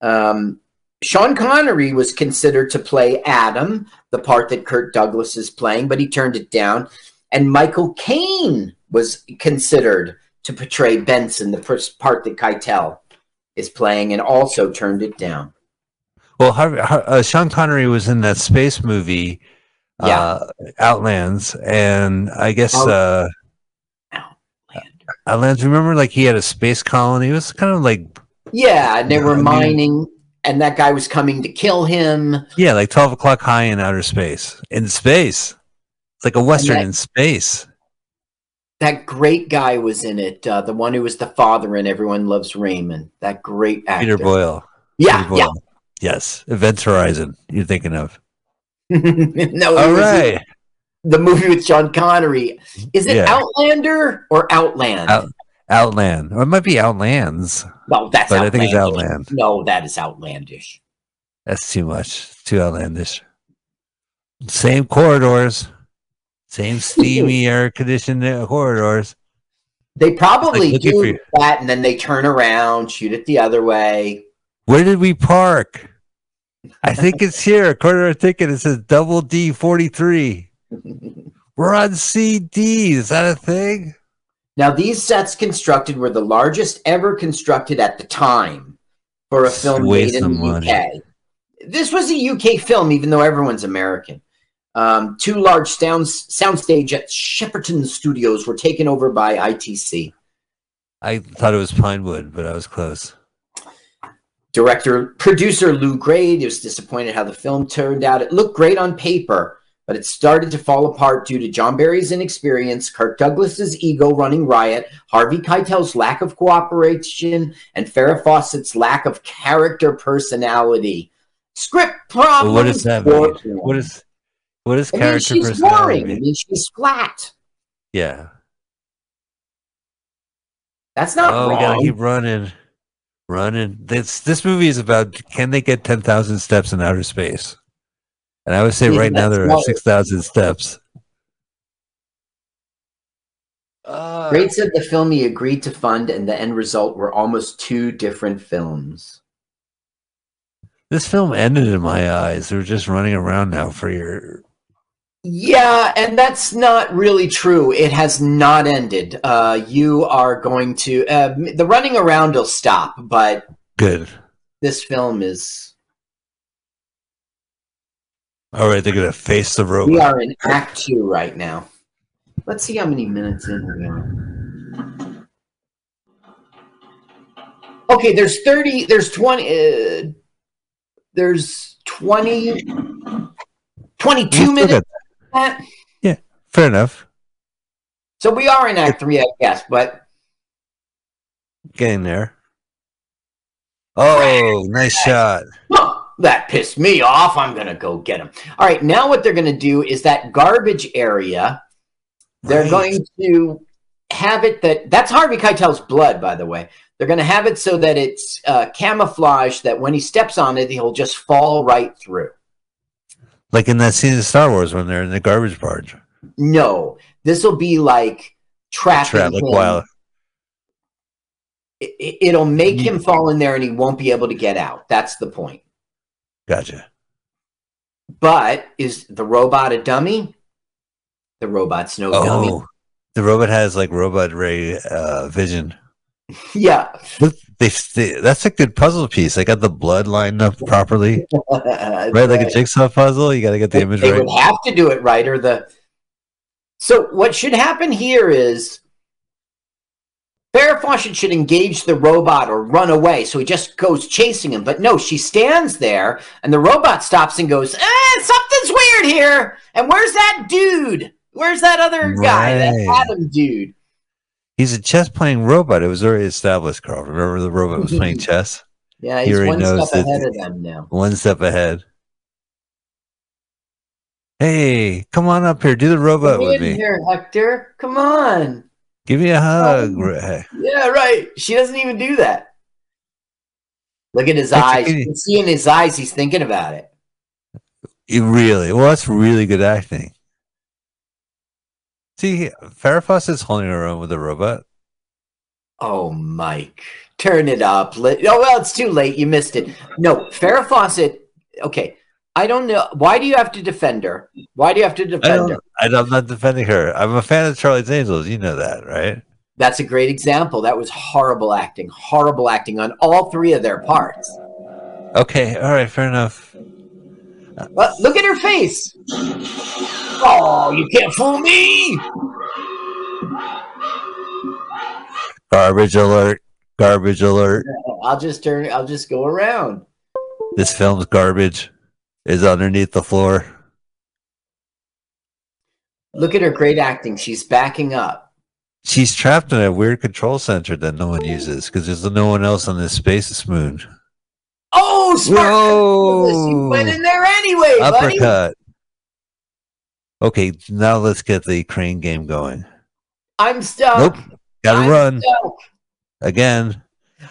Um, Sean Connery was considered to play Adam, the part that Kirk Douglas is playing, but he turned it down. And Michael Caine was considered to portray Benson, the first part that Keitel is playing, and also turned it down. Well, Harvey, uh, Sean Connery was in that space movie, Yeah. uh, Outlands, and I guess Oh. uh, Outlands. Remember, like he had a space colony. It was kind of like Yeah, and they were I mean- mining, and that guy was coming to kill him. yeah, like twelve o'clock high in outer space. In space, it's like a western that- in space. That great guy was in it, uh, the one who was the father in Everyone Loves Raymond. That great actor. Peter Boyle. Yeah, Peter yeah. Yes, Events Horizon. You're thinking of. no, All it right. the movie with Sean Connery. Is it Yeah. Outlander or Outland? Out- Outland, or it might be Outlands. no, that's but I think it's. Outland. No, that is outlandish. That's too much. Too outlandish. Same corridors, same steamy air conditioned corridors. They probably looking do that, and then they turn around, shoot it the other way. Where did we park? I think it's here. According to our ticket, it says double D forty three. We're on CD. Is that a thing? Now, these sets constructed were the largest ever constructed at the time for a film made in the money. UK. This was a UK film, even though everyone's American. Um, two large sounds, soundstage at Shepperton Studios were taken over by ITC. I thought it was Pinewood, but I was close. Director, producer Lew Grade was disappointed how the film turned out. It looked great on paper, but it started to fall apart due to John Barry's inexperience, Kirk Douglas's ego running riot, Harvey Keitel's lack of cooperation, and Farrah Fawcett's lack of character personality. Script problems. Well, what does that mean? What is what is I mean, character she's personality? boring. I mean? mean, she's flat. Yeah. That's not oh, we gotta keep running, running. This this movie is about can they get ten thousand steps in outer space? And I would say Yeah, right now that's they're at six thousand steps. Uh, Grade said the film he agreed to fund and the end result were almost two different films. this film ended in my eyes. They're just running around now for your. Yeah, and that's not really true. It has not ended. Uh, you are going to uh, the running around will stop, but Good. this film is. All right, they're gonna face the robot. We are in Act Two right now. Let's see how many minutes in we are. Okay, there's thirty. There's twenty. Uh, there's 20, 22 minutes. Got- Matt. Fair enough. So we are in Act Three, I guess, but Getting there. Oh, nice shot. Huh, that pissed me off. I'm going to go get him. All right, now what they're going to do is that garbage area, they're Right. going to have it that that's Harvey Keitel's blood, by the way. They're going to have it so that it's uh, camouflaged that when he steps on it, he'll just fall right through. Like in that scene in Star Wars when they're in the garbage barge. No, this will be like trapping Trap like wild. It, it'll make him fall in there and he won't be able to get out. That's the point. Gotcha. But is the robot a dummy? The robot's no dummy. Oh, the robot has like robot ray uh, vision. Yeah. They, they, that's a good puzzle piece. They got the blood lined up properly, right? Like a jigsaw puzzle. You got to get the They- image they right. would have to do it right, or the. So what should happen here is Farrah Fawcett should engage the robot or run away, so he just goes chasing him. But no, she stands there, and the robot stops and goes, "Eh, something's weird here. And where's that dude? Where's that other guy? That. Adam dude. He's a chess playing robot. It was already established, Carl. Remember the robot was playing chess? Yeah, He he's already one step ahead of them now. One step ahead. Hey, come on up here. Do the robot with me. here, Hector. Come on. Give me a hug. Um, Yeah, right. She doesn't even do that. Look at his Hector, eyes. you- can see in his eyes he's thinking about it. You really? Well, that's really good acting. See, Farrah is holding her own with a robot. Oh, Mike, turn it up. Let- oh, well, it's too late. You missed it. No, Farrah Fawcett. Okay, I don't know. Why do you have to defend her? Why do you have to I defend her? don't, I- I'm not defending her. I'm a fan of Charlie's Angels. You know that, right? That's a great example. That was horrible acting. Horrible acting on all three of their parts. Okay, all right, fair enough. But look at her face. Oh, you can't fool me. Garbage alert! Garbage alert! I'll just turn. I'll just go around. This film's garbage. Is underneath the floor. Look at her great acting. She's backing up. She's trapped in a weird control center that no one uses because there's no one else on this space moon. Oh, smart. Whoa! You went in there anyway, buddy. Uppercut. Okay, now let's get the crane game going. I'm stuck. Nope. Gotta I'm run stuck. again.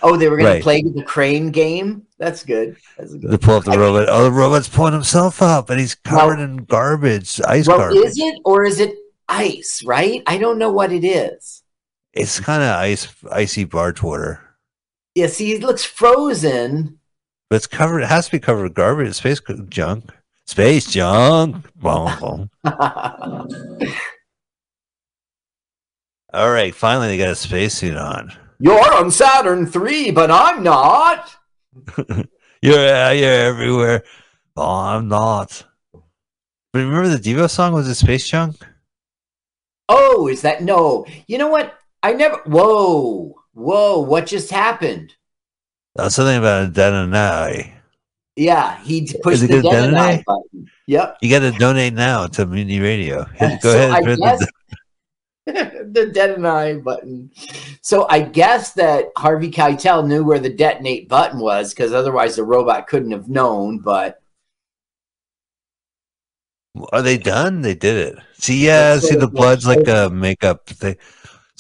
Oh, they were going Right. to play the crane game. That's good. That's good. pull up the robot. Oh, the robot's pulling himself up, and he's covered in garbage, ice Well, garbage. is it or is it ice? Right? I don't know what it is. It's kind of ice, icy barge water, Yeah. See, it looks frozen. But it's covered. It has to be covered with garbage, space junk, space junk. Boom, boom. All right, finally they got a spacesuit on. You're on Saturn three, but I'm not. You're uh, you're everywhere. Oh, I'm not. But remember the Devo song was a space junk? Oh, is that no? You know what? I never. Whoa, whoa! What just happened? That's something about a eye. Yeah, he pushed the detonate detonate? button. Yep. You got to donate now to Mutiny Radio. Go So ahead. I hit the- guess- the detonate button. So I guess that Harvey Keitel knew where the detonate button was because otherwise the robot couldn't have known. But Are they done? They did it. See, yeah, see, the blood's like- like a makeup thing.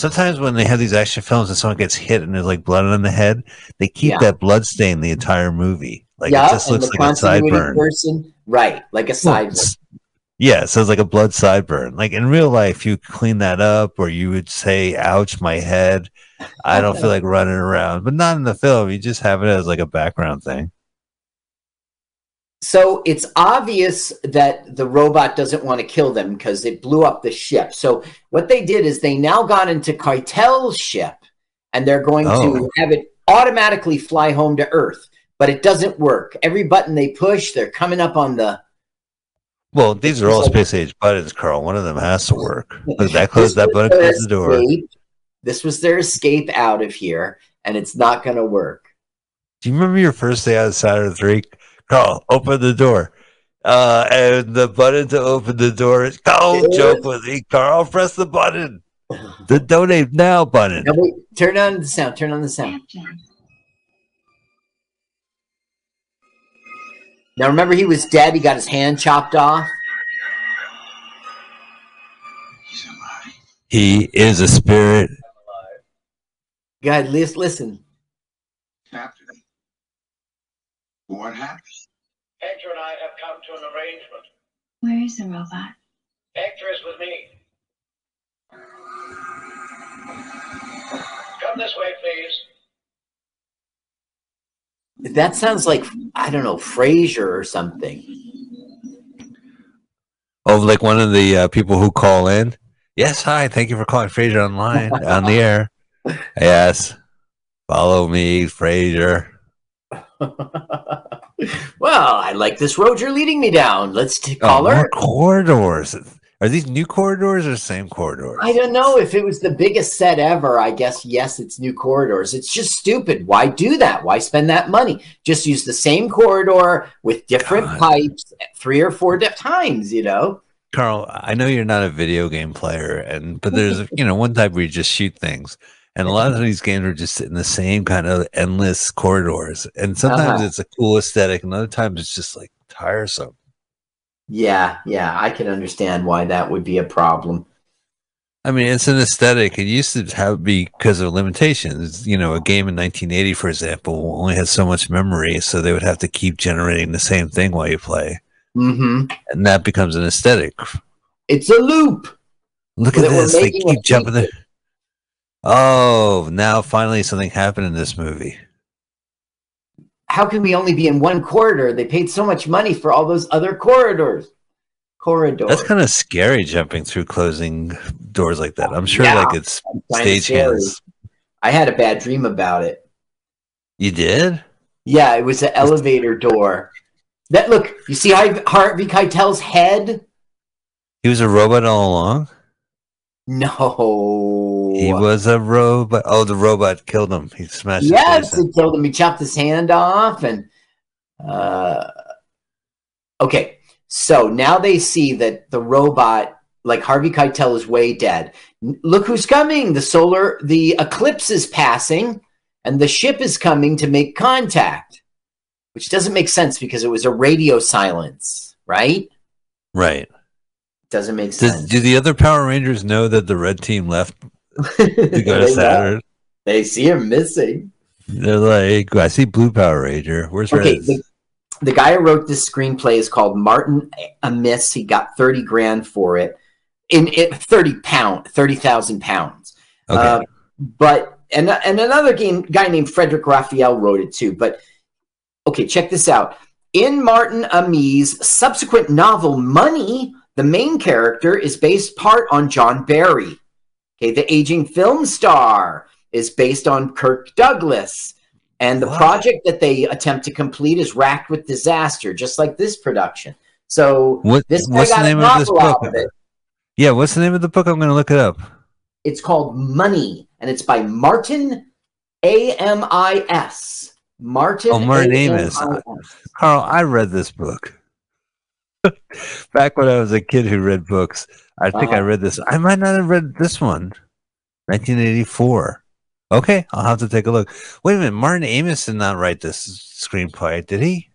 Sometimes when they have these action films and someone gets hit and there's like blood on the head, they keep Yeah. that blood stain the entire movie. Like yeah, it just looks like a sideburn. person, right? Like a sideburn. Yeah, so it's like a blood sideburn. Like in real life, you clean that up, or you would say, "Ouch, my head." I don't feel like running around, but not in the film. You just have it as like a background thing. So it's obvious that the robot doesn't want to kill them because it blew up the ship. So what they did is they now got into Keitel's ship and they're going Oh. to have it automatically fly home to Earth. But it doesn't work. Every button they push, they're coming up on the. Well, these are all space age buttons, Carl. One of them has to work. Look, that closed that button closed the door. escape. This was their escape out of here, and it's not going to work. Do you remember your first day out of Saturn Three? Carl, open the door. Uh, and the button to open the door is don't Yes. joke with me, Carl. Press the button. The donate now button. Now, wait, turn on the sound. Turn on the sound. Now remember, he was dead. He got his hand chopped off. He is a spirit. God, lis- listen. Captain. What happened? Hector and I have come to an arrangement. Where is the robot? Hector is with me. Come this way, please. That sounds like I don't know Frasier or something. Oh, like one of the uh, people who call in. Yes, hi. Thank you for calling Frasier online on the air. Yes, follow me, Frasier. well, I like this road you're leading me down. Let's t- Oh, call her. corridors. Are these new corridors or same corridors? I don't know if it was the biggest set ever. I guess yes, it's new corridors. It's just stupid. Why do that? Why spend that money? Just use the same corridor with different God. pipes three or four times. You know. Carl, I know you're not a video game player, and but there's you know one type where you just shoot things, and a lot of these games are just in the same kind of endless corridors, and sometimes Uh-huh. it's a cool aesthetic, and other times it's just like tiresome. Yeah, yeah, I can understand why that would be a problem. I mean, it's an aesthetic. It used to have because of limitations. You know, a game in 1980, for example, only had so much memory, so they would have to keep generating the same thing while you play, hmm and that becomes an aesthetic. It's a loop. Look at this; they keep jumping there. Oh, now finally something happened in this movie. How can we only be in one corridor? They paid so much money for all those other corridors. Corridors. That's kind of scary jumping through closing doors like that. I'm sure Yeah, like it's stagehands. I had a bad dream about it. You did? Yeah, it was an elevator door. That look, you see Har- Harvey Keitel's head? He was a robot all along? No. He was a robot. Oh, the robot killed him. He smashed Yes, it told him he chopped his hand off and uh okay. So now they see that the robot like Harvey Keitel is way dead. Look who's coming. The solar the eclipse is passing and the ship is coming to make contact. Which doesn't make sense because it was a radio silence, right? Right. Doesn't make Does, sense. do the other Power Rangers know that the red team left to go to They know. Saturn? They see him missing. They're like, I see Blue Power Ranger. Where's Okay, Red? the, the guy who wrote this screenplay is called Martin Amis. He got 30 grand for it. In it 30 pound, 30,000 pounds. Okay. Uh, but and and another game guy named Frederic Raphael wrote it too. But okay, check this out. In Martin Amis' subsequent novel Money, the main character is based part on John Barry. Okay, the aging film star is based on Kirk Douglas. And the project that they attempt to complete is racked with disaster, just like this production. So what, this what's the name of this book? of. Yeah, what's the name of the book? I'm going to look it up. It's called Money, and it's by Martin A M I S. Martin. Oh, Martin A.M.I.S.. Carl, I read this book. Back when I was a kid who read books, I think I Uh-huh. read this. I might not have read this one. 1984. Okay, I'll have to take a look. Wait a minute, Martin Amos did not write this screenplay, did he?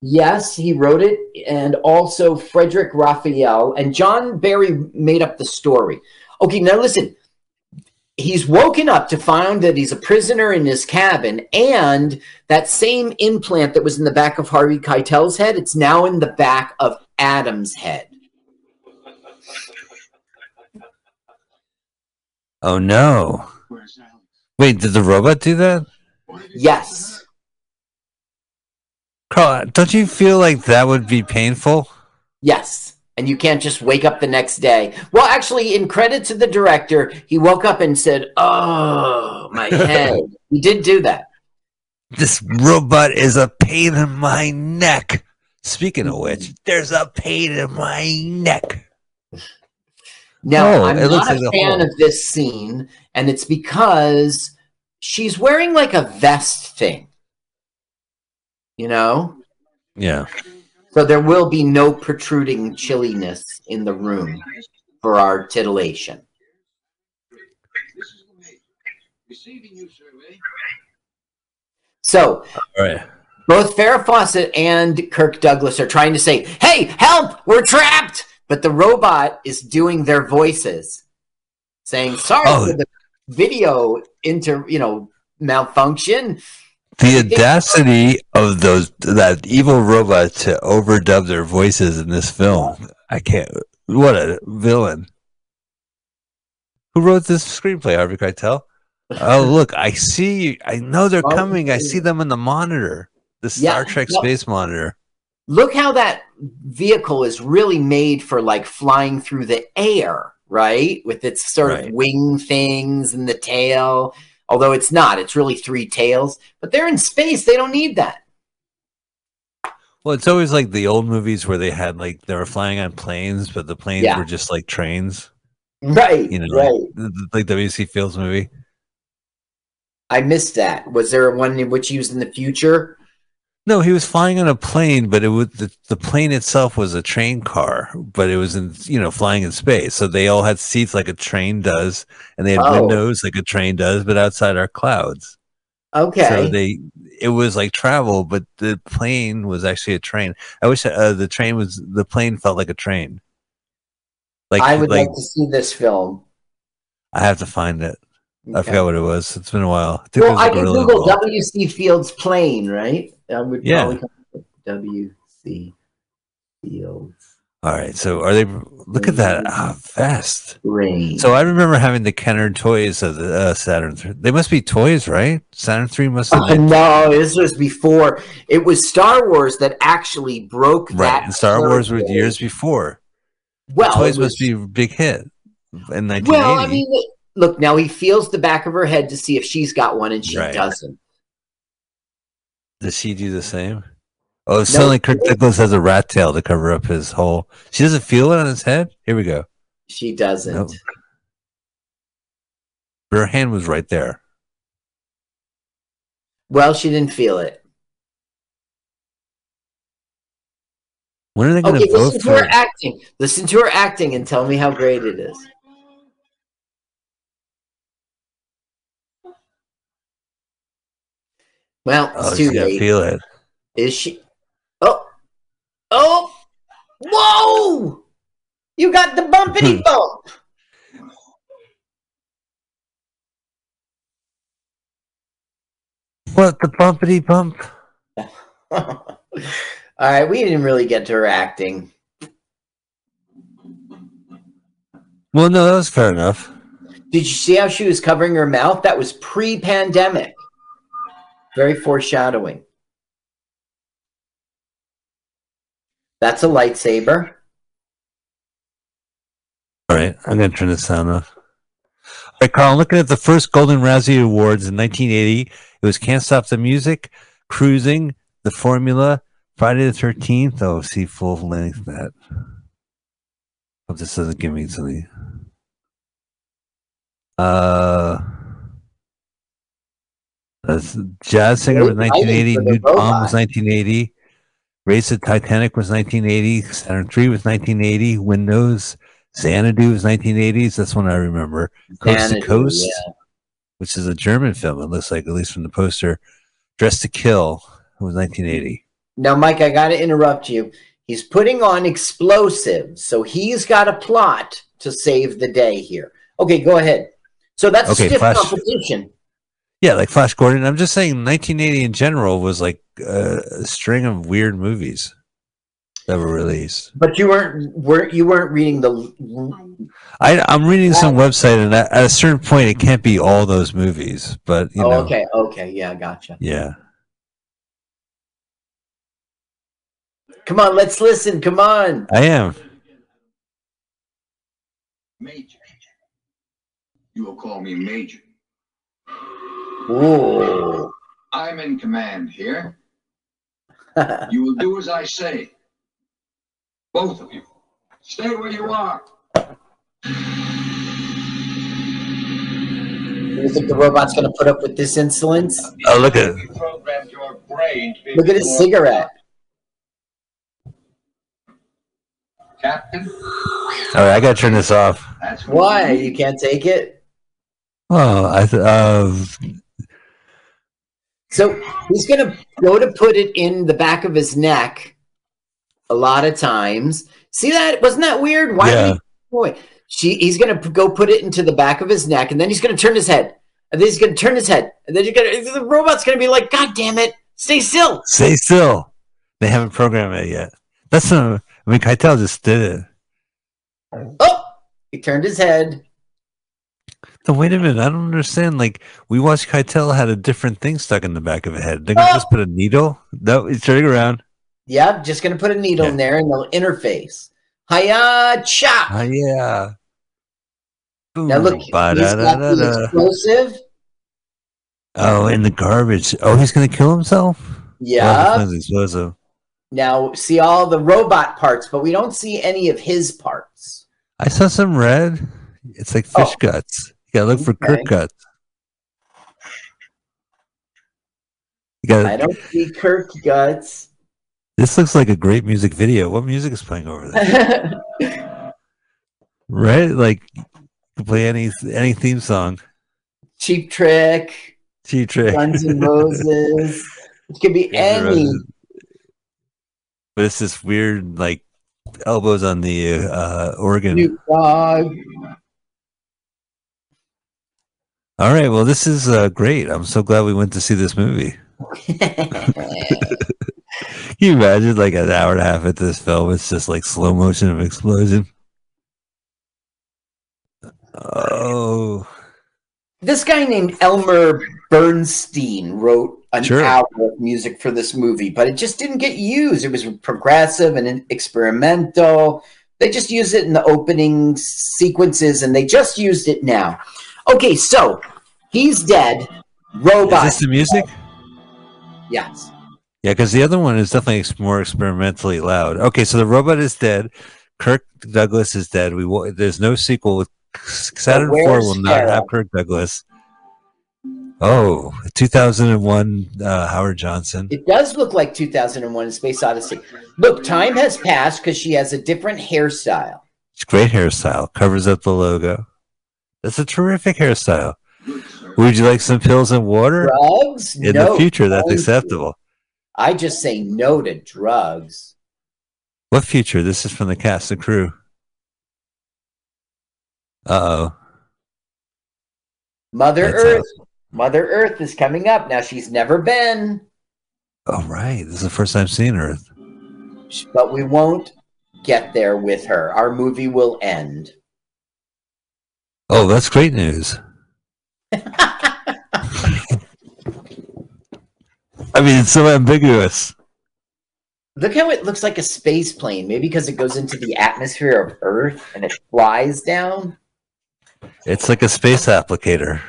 Yes, he wrote it, and also Frederic Raphael and John Barry made up the story. Okay, now listen. He's woken up to find that he's a prisoner in his cabin, and that same implant that was in the back of Harvey Keitel's head, it's now in the back of Adam's head. Oh no. Wait, did the robot do that? Why did he Yes. Carl, don't you feel like that would be painful? Yes. And you can't just wake up the next day. Well, actually, in credit to the director, he woke up and said, Oh, my head. he did do that. This robot is a pain in my neck. Speaking of which, there's a pain in my neck. Now, Oh, I'm not a like fan hole. of this scene, and it's because she's wearing like a vest thing. You know? Yeah. So there will be no protruding chilliness in the room for our titillation. This is the way. Receiving you, survey. So right. both Farrah Fawcett and Kirk Douglas are trying to say, "Hey, help! We're trapped!" But the robot is doing their voices, saying, "Sorry Oh. for the video inter, you know, malfunction." The audacity of those that evil robot to overdub their voices in this film. I can't. What a villain! Who wrote this screenplay? Harvey Keitel. Oh, look! I see. I know they're coming. I see them in the monitor, the Star Yeah, Trek yeah. space monitor. Look how that vehicle is really made for like flying through the air, right? With its sort Right. of wing things and the tail. Although it's not, it's really three tails. But they're in space; they don't need that. Well, it's always like the old movies where they had like they were flying on planes, but the planes Yeah. were just like trains. Right, You know, right. like, like W.C. Fields movie. I missed that. Was there one in which he was in the future? No, he was flying on a plane, but it was the, the plane itself was a train car, but it was in you know flying in space. So they all had seats like a train does, and they had Oh. windows like a train does, but outside our clouds. Okay. So they it was like travel, but the plane was actually a train. I wish uh, the train was the plane felt like a train. Like I would like like to see this film. I have to find it. I forgot what it was. It's been a while. I Well, I can Google W.C. Fields plane, right? I would Yeah. probably come with W.C. Fields All right. So are they? Look at that ah, vest. plane. So I remember having the Kenner toys of the uh, Saturn. They must be toys, right? Saturn Three must have been no, this was before. It was Star Wars that actually broke right. that. And Star Wars were years before. Well, toys was- must be a big hit in 1980. Well, I mean, look, now he feels the back of her head to see if she's got one, and she Right. doesn't. Does she do the same? Oh, suddenly Kirk Douglas has a rat tail to cover up his hole. She doesn't feel it on his head. Here we go. She doesn't. Nope. But her hand was right there. Well, she didn't feel it. When are they going to Okay, vote listen to for? her acting. Listen to her acting and tell me how great it is. Well, oh, it's Oh, too got late. feel it. Is she? Oh, oh, whoa! You got the bumpity bump. What the bumpity bump? All right, we didn't really get to her acting. Well, no, that was fair enough. Did you see how she was covering her mouth? That was pre-pandemic. Very foreshadowing. That's a lightsaber. All right, I'm going to turn this sound off. All right, Carl, I'm looking at the first Golden Razzie Awards in 1980. It was Can't Stop the Music, Cruising, The Formula, Friday the 13th. Oh, see full length that. Hope this doesn't give me something. Uh, that's Jazz Singer was 1980. for the Nude Bomb was 1980. Race of Titanic was 1980. Saturn 3 was 1980. Windows. Xanadu was 1980s. That's one I remember. Coast Xanadu, to Coast, yeah. which is a German film. It looks like, at least from the poster. Dress to Kill was 1980. Now, Mike, I got to interrupt you. He's putting on explosives, so he's got a plot to save the day here. Okay, go ahead. So that's Okay, stiff Flash- competition. Yeah, like Flash Gordon. I'm just saying 1980 in general was like uh, a string of weird movies that were released. But you weren't weren't you weren't reading the I, I'm reading some website, and at, at a certain point, it can't be all those movies. But you Oh, know, okay, okay, yeah, gotcha. yeah. Come on, let's listen. Come on. I am. Major. You will call me Major. Ooh. I'm in command here. You will do as I say. Both of you. Stay where you are. you think the robot's gonna put up with this insolence? Oh, look at You programmed your brain to be Look at his cigarette. Captain, All right, I gotta turn this off. that's Why? you You can't take it? Oh, I th- uh, So he's gonna go to put it in the back of his neck a lot of times. See that? Wasn't that weird? Why Yeah. boy? She he's gonna go put it into the back of his neck, and then he's gonna turn his head. And then he's gonna turn his head. And then you're gonna the robot's gonna be like, God damn it, stay still. stay still. They haven't programmed it yet. That's not. I mean, Keitel just did it. Oh, he turned his head. So wait a minute. I don't understand. Like we watched Keitel had a different thing stuck in the back of his head. They're gonna Oh! just put a needle. No, he's turning around. Yep, just gonna put a needle in there and they'll interface. Hiya chop. Yeah. Now look, Boom. he's got the Ba-da-da-da-da. explosive. Oh, in the garbage. Oh, he's gonna kill himself. Yeah. explosive. Now, see all the robot parts, but we don't see any of his parts. I saw some red. It's like fish Oh. guts. You gotta look for Okay. Kirk guts. You gotta, I don't see Kirk guts. This looks like a great music video. What music is playing over there? right? Like you can play any any theme song. Cheap Trick, Cheap trick. Guns and Roses. It could be Guns any. But it's this weird like elbows on the uh organ. Snoop Dogg. All right, well this is uh great. I'm so glad we went to see this movie. Can you imagine like an hour and a half into this film? It's just like slow motion of explosion. Oh, this guy named Elmer Bernstein wrote an Sure. hour of music for this movie, but it just didn't get used. It was progressive and experimental. They just used it in the opening sequences, and they just used it now. Okay, so he's dead. Robot. is this the music? yes. Yeah, because the other one is definitely more experimentally loud. Okay, so the robot is dead. Kirk Douglas is dead. We will, there's no sequel. with Saturn Four will not have Kirk Douglas. Oh, 2001 uh, Howard Johnson. It does look like 2001 A Space Odyssey. Look, time has passed because she has a different hairstyle. It's great hairstyle. Covers up the logo. That's a terrific hairstyle. Would you like some pills and water? Drugs? No. In no. the future, that's acceptable. I just say no to drugs. What future? This is from the cast and crew. Uh oh. Mother That's Earth. Mother Earth is coming up. Now she's never been, Oh, right. This is the first time seeing Earth. but we won't get there with her. Our movie will end. Oh, that's great news. I mean, it's so ambiguous. Look how it looks like a space plane. Maybe because it goes into the atmosphere of Earth and it flies down. It's like a space applicator.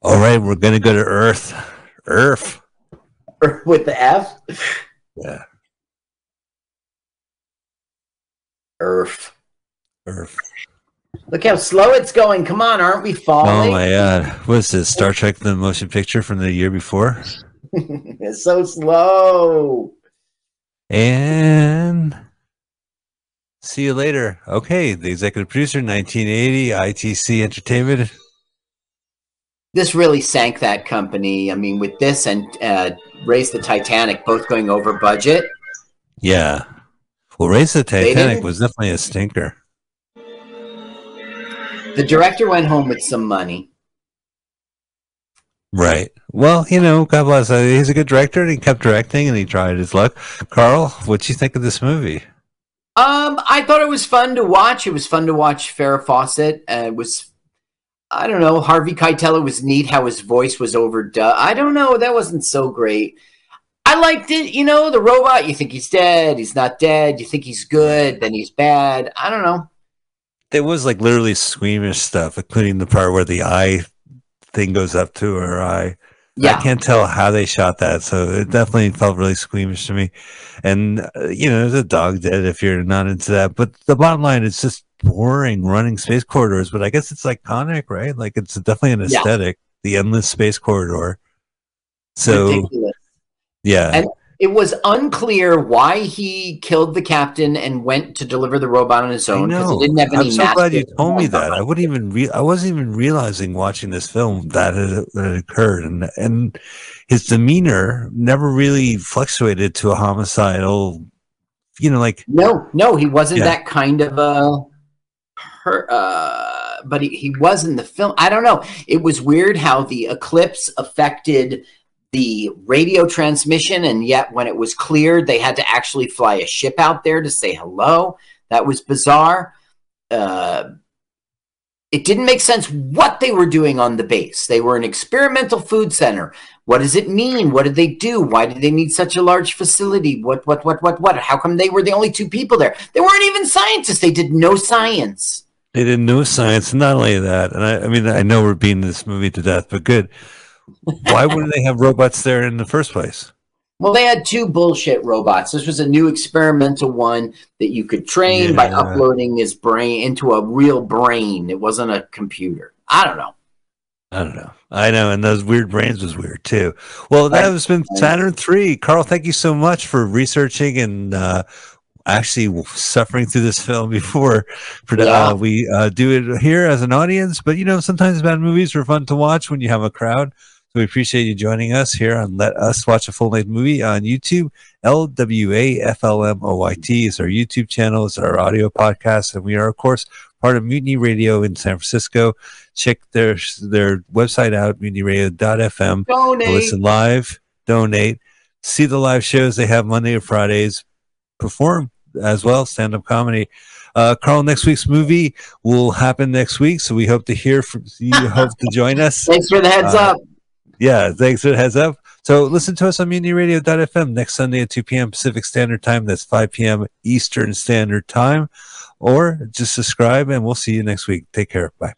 All right, we're going to go to Earth. Earth. Earth with the F. Yeah, Earth. Earth. Look how slow it's going. Come on, aren't we falling? Oh my God. What is this? Star Trek the motion picture from the year before? it's so slow. And see you later. Okay, the executive producer, 1980, ITC Entertainment. This really sank that company. I mean, with this and uh, Raise the Titanic both going over budget. Yeah. Well, Raise the Titanic was definitely a stinker. The director went home with some money. Right. Well, you know, God bless. Uh, he's a good director, and he kept directing, and he tried his luck. Carl, what'd you think of this movie? Um, I thought it was fun to watch. It was fun to watch Farrah Fawcett. Uh, it was, I don't know, Harvey Keitel. It was neat how his voice was overdone. I don't know, that wasn't so great. I liked it. You know, the robot. You think he's dead, he's not dead. You think he's good, then he's bad. I don't know. There was like literally squeamish stuff, including the part where the eye thing goes up to her eye. Yeah, I can't tell how they shot that, so it definitely felt really squeamish to me. And uh, you know, there's a dog dead if you're not into that. But the bottom line is just boring running space corridors. But I guess it's iconic, right? Like it's definitely an Yeah. aesthetic, the endless space corridor. So ridiculous. yeah, And- It was unclear why he killed the captain and went to deliver the robot on his own because know. he didn't have any. I'm so glad you told me that. I wouldn't even re- I wasn't even realizing watching this film that it, that it occurred, and and his demeanor never really fluctuated to a homicidal. You know, like No, no, he wasn't Yeah. that kind of a. Per, uh, but he, he was in the film. I don't know. It was weird how the eclipse affected the radio transmission, and yet when it was cleared, they had to actually fly a ship out there to say hello. That was bizarre. Uh, it didn't make sense what they were doing on the base. They were an experimental food center. What does it mean? What did they do? Why did they need such a large facility? What, what, what, what, what? How come they were the only two people there? They weren't even scientists. They did no science. they didn't know science. Not only that, and I, I mean, I know we're beating this movie to death, but good. Why wouldn't they have robots there in the first place? Well, they had two bullshit robots. This was a new experimental one that you could train by uploading his brain into a real brain. It wasn't a computer. I don't know. I don't know. I know, and those weird brains was weird too. Well, that has been Saturn three. Carl, thank you so much for researching and uh, actually suffering through this film before for Yeah. uh, we uh, do it here as an audience. But you know, sometimes bad movies are fun to watch when you have a crowd. So we appreciate you joining us here on Let Us Watch a Full Length Movie on YouTube. LWAFLMOYT is our YouTube channel. It's our audio podcast, and we are, of course, part of Mutiny Radio in San Francisco. Check their their website out, mutinyradio.fm. Donate. Listen live, donate, see the live shows they have Monday and Fridays, perform as well, stand up comedy. Uh, Carl, next week's movie will happen next week, so we hope to hear from you. hope to join us. Thanks for the heads Uh, up. Yeah, thanks for the heads up. So listen to us on mutinyradio.fm next Sunday at 2 p.m. Pacific Standard Time. That's 5 p.m. Eastern Standard Time. Or just subscribe and we'll see you next week. Take care. Bye.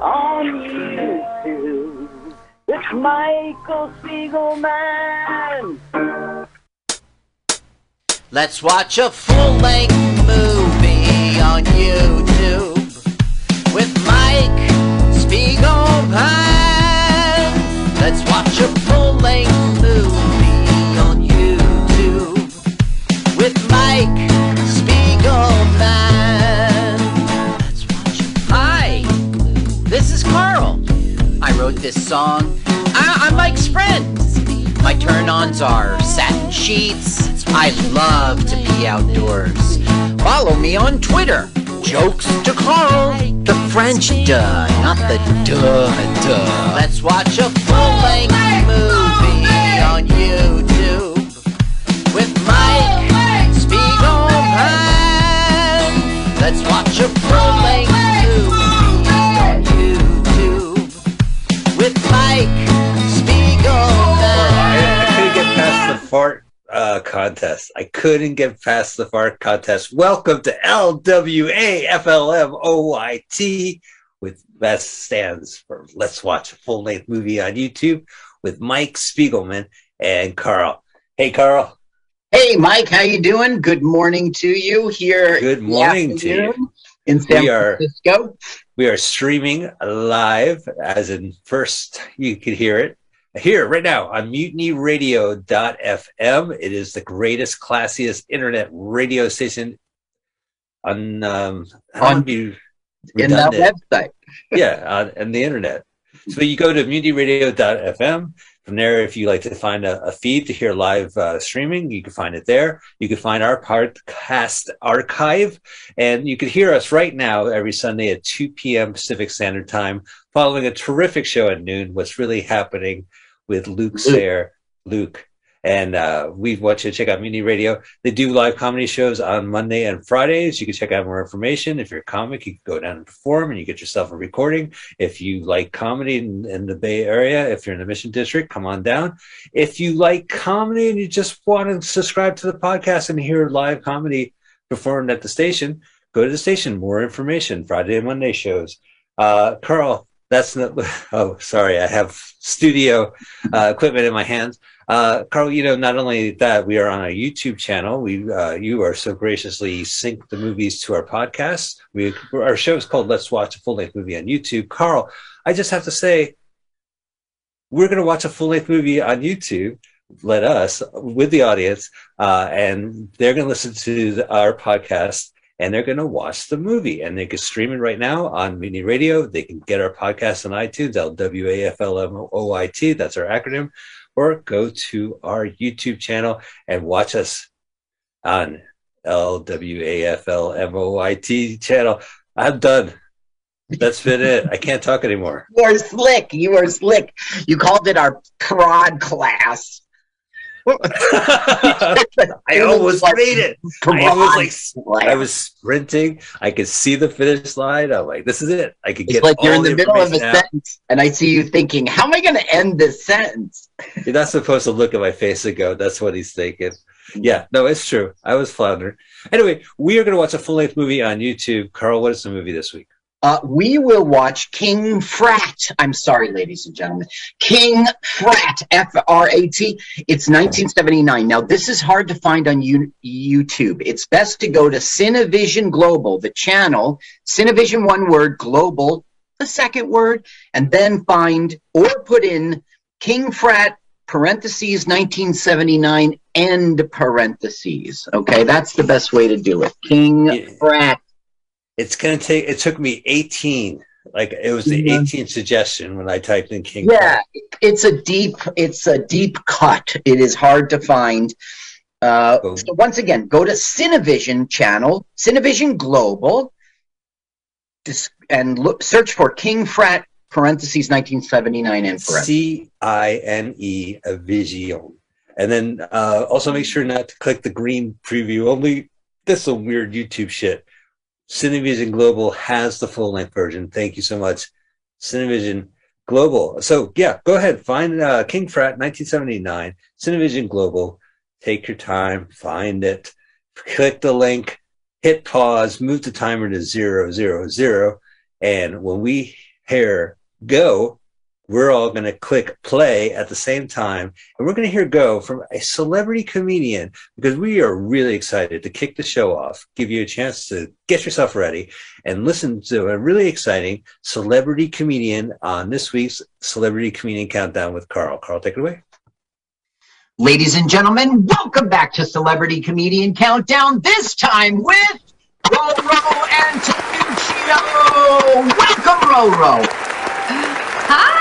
On YouTube. It's Michael Spiegelman. Let's watch a full length movie on YouTube with Mike Spiegelman. Let's watch a full length movie Wrote this song. I- I'm Mike's friend. My turn ons are satin sheets. I love to be outdoors. Follow me on Twitter. Jokes to Carl. The French duh, not the duh duh. Let's watch a full length movie on YouTube with Mike Spiegelman. Let's watch a full fart uh, contest. I couldn't get past the fart contest. Welcome to LWAFLMOYT, with that stands for Let's Watch a Full Length Movie on YouTube with Mike Spiegelman and Carl. Hey, Carl. Hey, Mike, how you doing? Good morning to you here. Good morning to you. In San We are- Francisco. We are streaming live, as in first you could hear it here right now on mutinyradio.fm. It is the greatest, classiest internet radio station on um, On- be in that website. yeah, on, on the internet. So you go to mutinyradio.fm. From there, if you like to find a, a feed to hear live uh, streaming, you can find it there. You can find our podcast archive, and you can hear us right now every Sunday at 2 p.m. Pacific Standard Time, following a terrific show at noon. What's really happening with Luke Sayre, Luke. And uh, we want you to check out Mutiny Radio. They do live comedy shows on Monday and Fridays. You can check out more information. If you're a comic, you can go down and perform and you get yourself a recording. If you like comedy in, in the Bay Area, if you're in the Mission District, come on down. If you like comedy and you just want to subscribe to the podcast and hear live comedy performed at the station, go to the station. More information, Friday and Monday shows. Uh, Carl, that's not, oh, sorry, I have studio uh, equipment in my hands. Uh, Carl, you know, not only that, we are on a YouTube channel. We, uh, you are so graciously sync the movies to our podcast. We, our show is called Let's Watch a Full Length Movie on YouTube. Carl, I just have to say, we're going to watch a full length movie on YouTube. Let us with the audience, uh, and they're going to listen to the, our podcast and they're going to watch the movie and they can stream it right now on Mutiny Radio. They can get our podcast on iTunes, LWAFLMOYT. That's our acronym or go to our YouTube channel and watch us on LWAFLMOYT channel. I'm done. That's been it. I can't talk anymore. You are slick. You are slick. You called it our prod class. I almost made it. I was like, I was sprinting. I could see the finish line. I'm like, this is it. I could It's get like you're in the middle of a information out. sentence, and I see you thinking, "How am I going to end this sentence?" You're not supposed to look at my face and go, that's what he's thinking. Yeah, no, it's true. I was floundering. Anyway, we are going to watch a full length movie on YouTube. Carl, what is the movie this week? Uh, we will watch King Frat. I'm sorry, ladies and gentlemen. King Frat, F R A T. It's 1979. Now, this is hard to find on YouTube. It's best to go to Cinevision Global, the channel, Cinevision one word, Global, the second word, and then find or put in King Frat parentheses 1979 end parentheses. Okay, that's the best way to do it. King Yeah. Frat. It's going to take, it took me 18. Like it was the Mhm. 18th suggestion when I typed in King. Yeah, it's a deep, it's a deep cut. It is hard to find. Uh, Oh. so once again, go to Cinevision channel, Cinevision Global, dis- and look, search for King Frat parentheses 1979 and. C I N E a Vision. And then uh, also make sure not to click the green preview only. This is some weird YouTube shit. Cinevision Global has the full length version. Thank you so much, Cinevision Global. So yeah, go ahead find uh, King Frat 1979 Cinevision Global. Take your time, find it, click the link, hit pause, move the timer to zero zero zero, and when we hear go, we're all going to click play at the same time and we're going to hear go from a celebrity comedian because we are really excited to kick the show off give you a chance to get yourself ready and listen to a really exciting celebrity comedian on this week's celebrity comedian countdown with carl carl take it away Ladies and gentlemen, welcome back to Celebrity Comedian Countdown. This time with Roro Antonuccio. Welcome, Roro. Hi, every- Hi, Carl.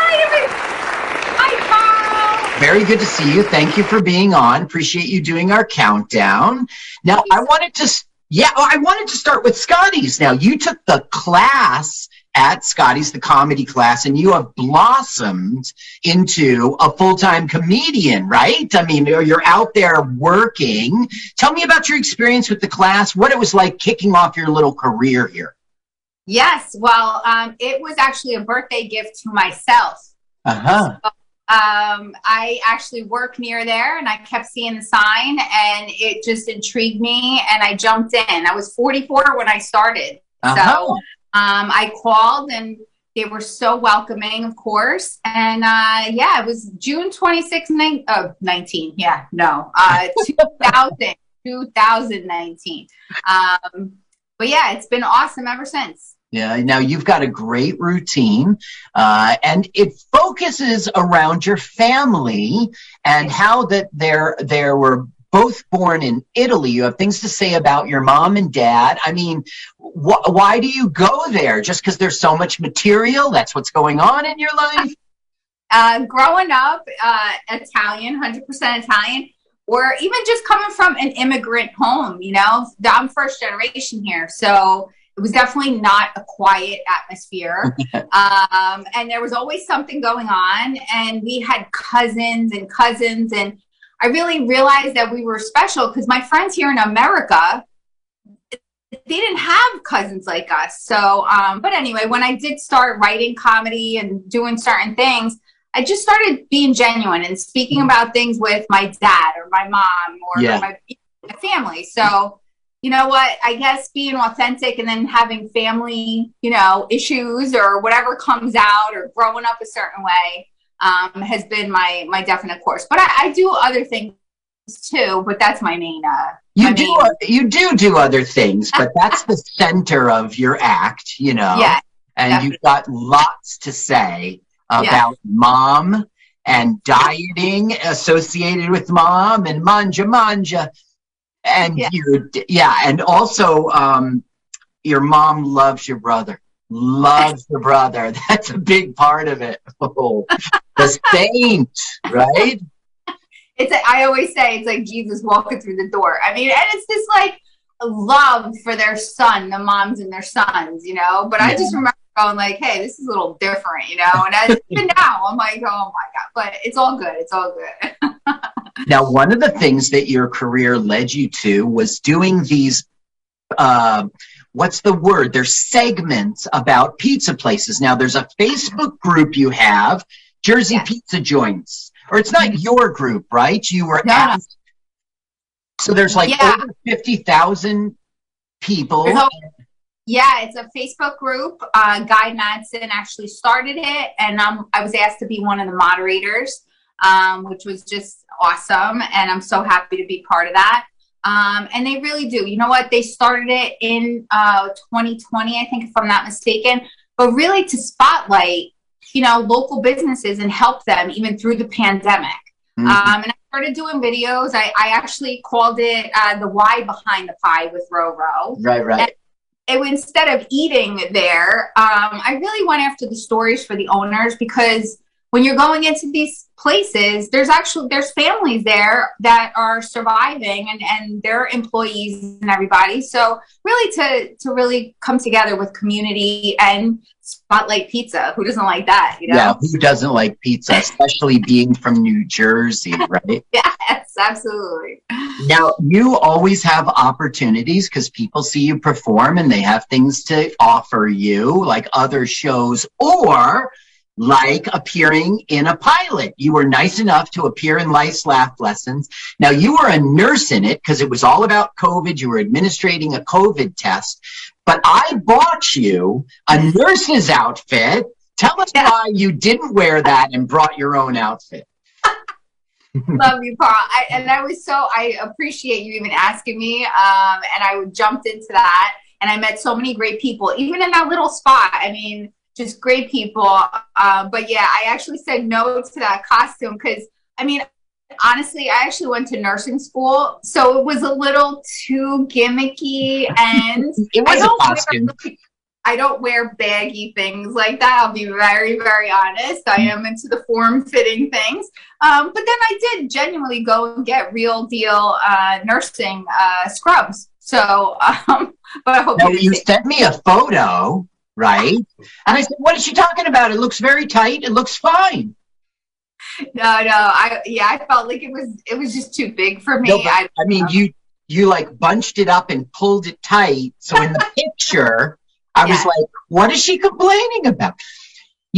Very good to see you. Thank you for being on. Appreciate you doing our countdown. Now, I wanted to, yeah, I wanted to start with Scotty's. Now, you took the class at Scotty's, the comedy class, and you have blossomed into a full-time comedian, right? I mean, you're you're out there working. Tell me about your experience with the class, what it was like kicking off your little career here. Yes, well, um, it was actually a birthday gift to myself. Uh-huh. Um, I actually work near there and I kept seeing the sign and it just intrigued me and I jumped in. I was 44 when I started. Uh-huh. Um, I called and they were so welcoming, of course. And uh, yeah, it was June 26, nine, oh, 19. Yeah, no, uh, 2000, 2019. Um, but yeah, it's been awesome ever since. Yeah, now you've got a great routine, uh, and it focuses around your family and how that they're they were both born in Italy. You have things to say about your mom and dad. I mean, wh- why do you go there? Just because there's so much material? That's what's going on in your life. Uh, growing up uh, Italian, 100% Italian, or even just coming from an immigrant home, you know, I'm first generation here. So it was definitely not a quiet atmosphere. um, and there was always something going on. And we had cousins and cousins. And I really realized that we were special because my friends here in America, they didn't have cousins like us. So, um, but anyway, when I did start writing comedy and doing certain things, I just started being genuine and speaking about things with my dad or my mom or Yeah. my, my family. So, you know what? I guess being authentic and then having family, you know, issues or whatever comes out or growing up a certain way um, has been my my definite course. But I, I do other things too. But that's my main. Uh, You my do main- you do do other things, but that's the center of your act, you know. Yeah. and you've got lots to say about mom and dieting associated with mom and manja manja and Yeah. you yeah and also um your mom loves your brother loves your brother that's a big part of it oh, the saint right it's a, I always say it's like Jesus walking through the door. I mean, and it's this like love for their son, the moms and their sons, you know. But I just remember going like, "Hey, this is a little different," you know. And as, even now, I'm like, "Oh my god!" But it's all good. It's all good. Now, one of the things that your career led you to was doing these, uh, what's the word? There's segments about pizza places. Now, there's a Facebook group you have, Jersey Yes. Pizza Joints, or it's not your group, right? You were No, no. asked. So there's like Yeah. over 50,000 people. Yeah, it's a Facebook group. Uh, Guy Madsen actually started it, and um, I was asked to be one of the moderators, um, which was just awesome. And I'm so happy to be part of that. Um, and they really do. You know what? They started it in uh, 2020, I think, if I'm not mistaken, but really to spotlight, you know, local businesses and help them even through the pandemic. Mhm. Um, and I started doing videos. I, I actually called it uh, the why behind the pie with Roro right, right. it, instead of eating there, um, I really went after the stories for the owners because when you're going into these places, there's actually there's families there that are surviving and and their employees and everybody. So really to to really come together with community and spotlight pizza. Who doesn't like that? You know? Yeah, who doesn't like pizza, especially being from New Jersey, right? Yes, absolutely. Now, you always have opportunities because people see you perform and they have things to offer you, like other shows, or like appearing in a pilot. You were nice enough to appear in Life's Laugh Lessons. Now, you were a nurse in it because it was all about COVID. You were administrating a COVID test, but I bought you a nurse's outfit. Tell us Yeah. why you didn't wear that and brought your own outfit. Love you, Paul. I, and I was so I appreciate you even asking me. Um, and I jumped into that, and I met so many great people, even in that little spot. I mean, just great people. Um, but yeah, I actually said no to that costume because I mean, honestly, I actually went to nursing school, so it was a little too gimmicky, and It was a costume. wear, I don't wear baggy things like that. I'll be very, very honest. I am into the form-fitting things. Um, but then I did genuinely go and get real deal uh, nursing uh, scrubs. So, um, but I hope No, you you sent me a photo, right? And I said, "What is she talking about? It looks very tight. It looks fine." no, no. I yeah, I felt like it was it was just too big for me. No, I, I mean, you you like bunched it up and pulled it tight. So in the picture, I was like, "What is she complaining about?"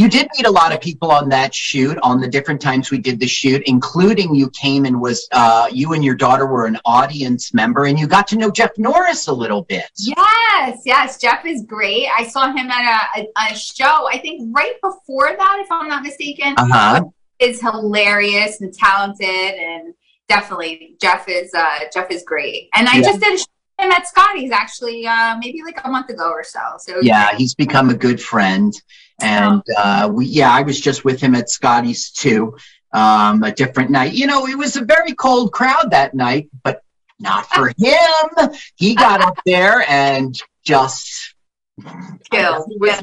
You did meet a lot of people on that shoot, on the different times we did the shoot, including you came and was uh, you and your daughter were an audience member, and you got to know Jeff Norris a little bit. Yes, yes. Jeff is great. I saw him at a, a, a show. I think right before that, if I'm not mistaken. Uh huh. is hilarious and talented and definitely Jeff is uh Jeff is great. And I Yeah. just did a show with him at Scotty's actually uh maybe like a month ago or so. So Yeah, he's become a good friend. And uh, we, yeah, I was just with him at Scotty's too, um, a different night. You know, it was a very cold crowd that night, but not for him. He got up there and just. Kill. Yeah.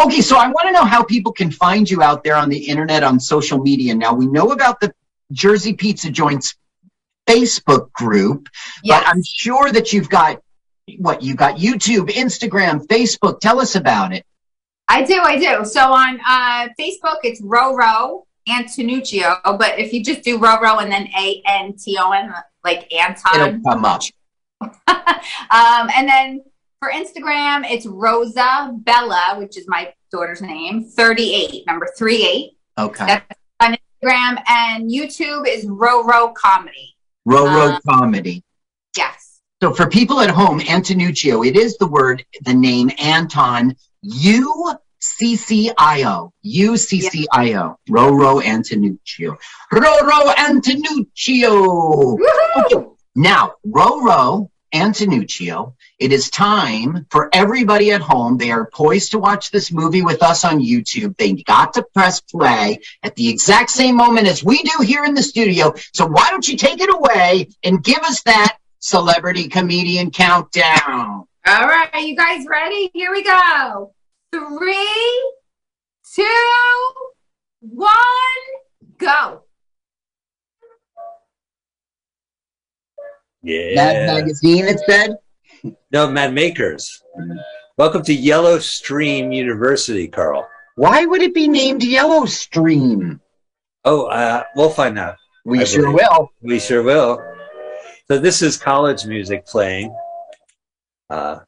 Okay, so I want to know how people can find you out there on the internet, on social media. Now, we know about the Jersey Pizza Joints Facebook group, Yes. but I'm sure that you've got what you've got YouTube, Instagram, Facebook. Tell us about it. I do, I do. So on uh Facebook it's Roro Antonuccio, but if you just do Roro and then A N T O N like Anton, It'll come up. um and then for Instagram it's Rosa Bella, which is my daughter's name, 38, number 38. Okay. That's on Instagram and YouTube is Roro Comedy. Roro uh, comedy. Yes. So for people at home, Antonuccio, it is the word, the name Anton, U C C I O. U C C I O. Roro Antonuccio. Roro Antonuccio. Okay. Now, Roro Antonuccio, it is time for everybody at home. They are poised to watch this movie with us on YouTube. They got to press play at the exact same moment as we do here in the studio. So why don't you take it away and give us that celebrity comedian countdown? All right, you guys ready? Here we go. Three, two, one, go. Yeah. Mad Magazine, it said. No, Mad Makers. Welcome to Yellow Stream University, Carl. Why would it be named Yellow Stream? Oh, uh, we'll find out. We I sure believe. will. We sure will. So this is college music playing uh,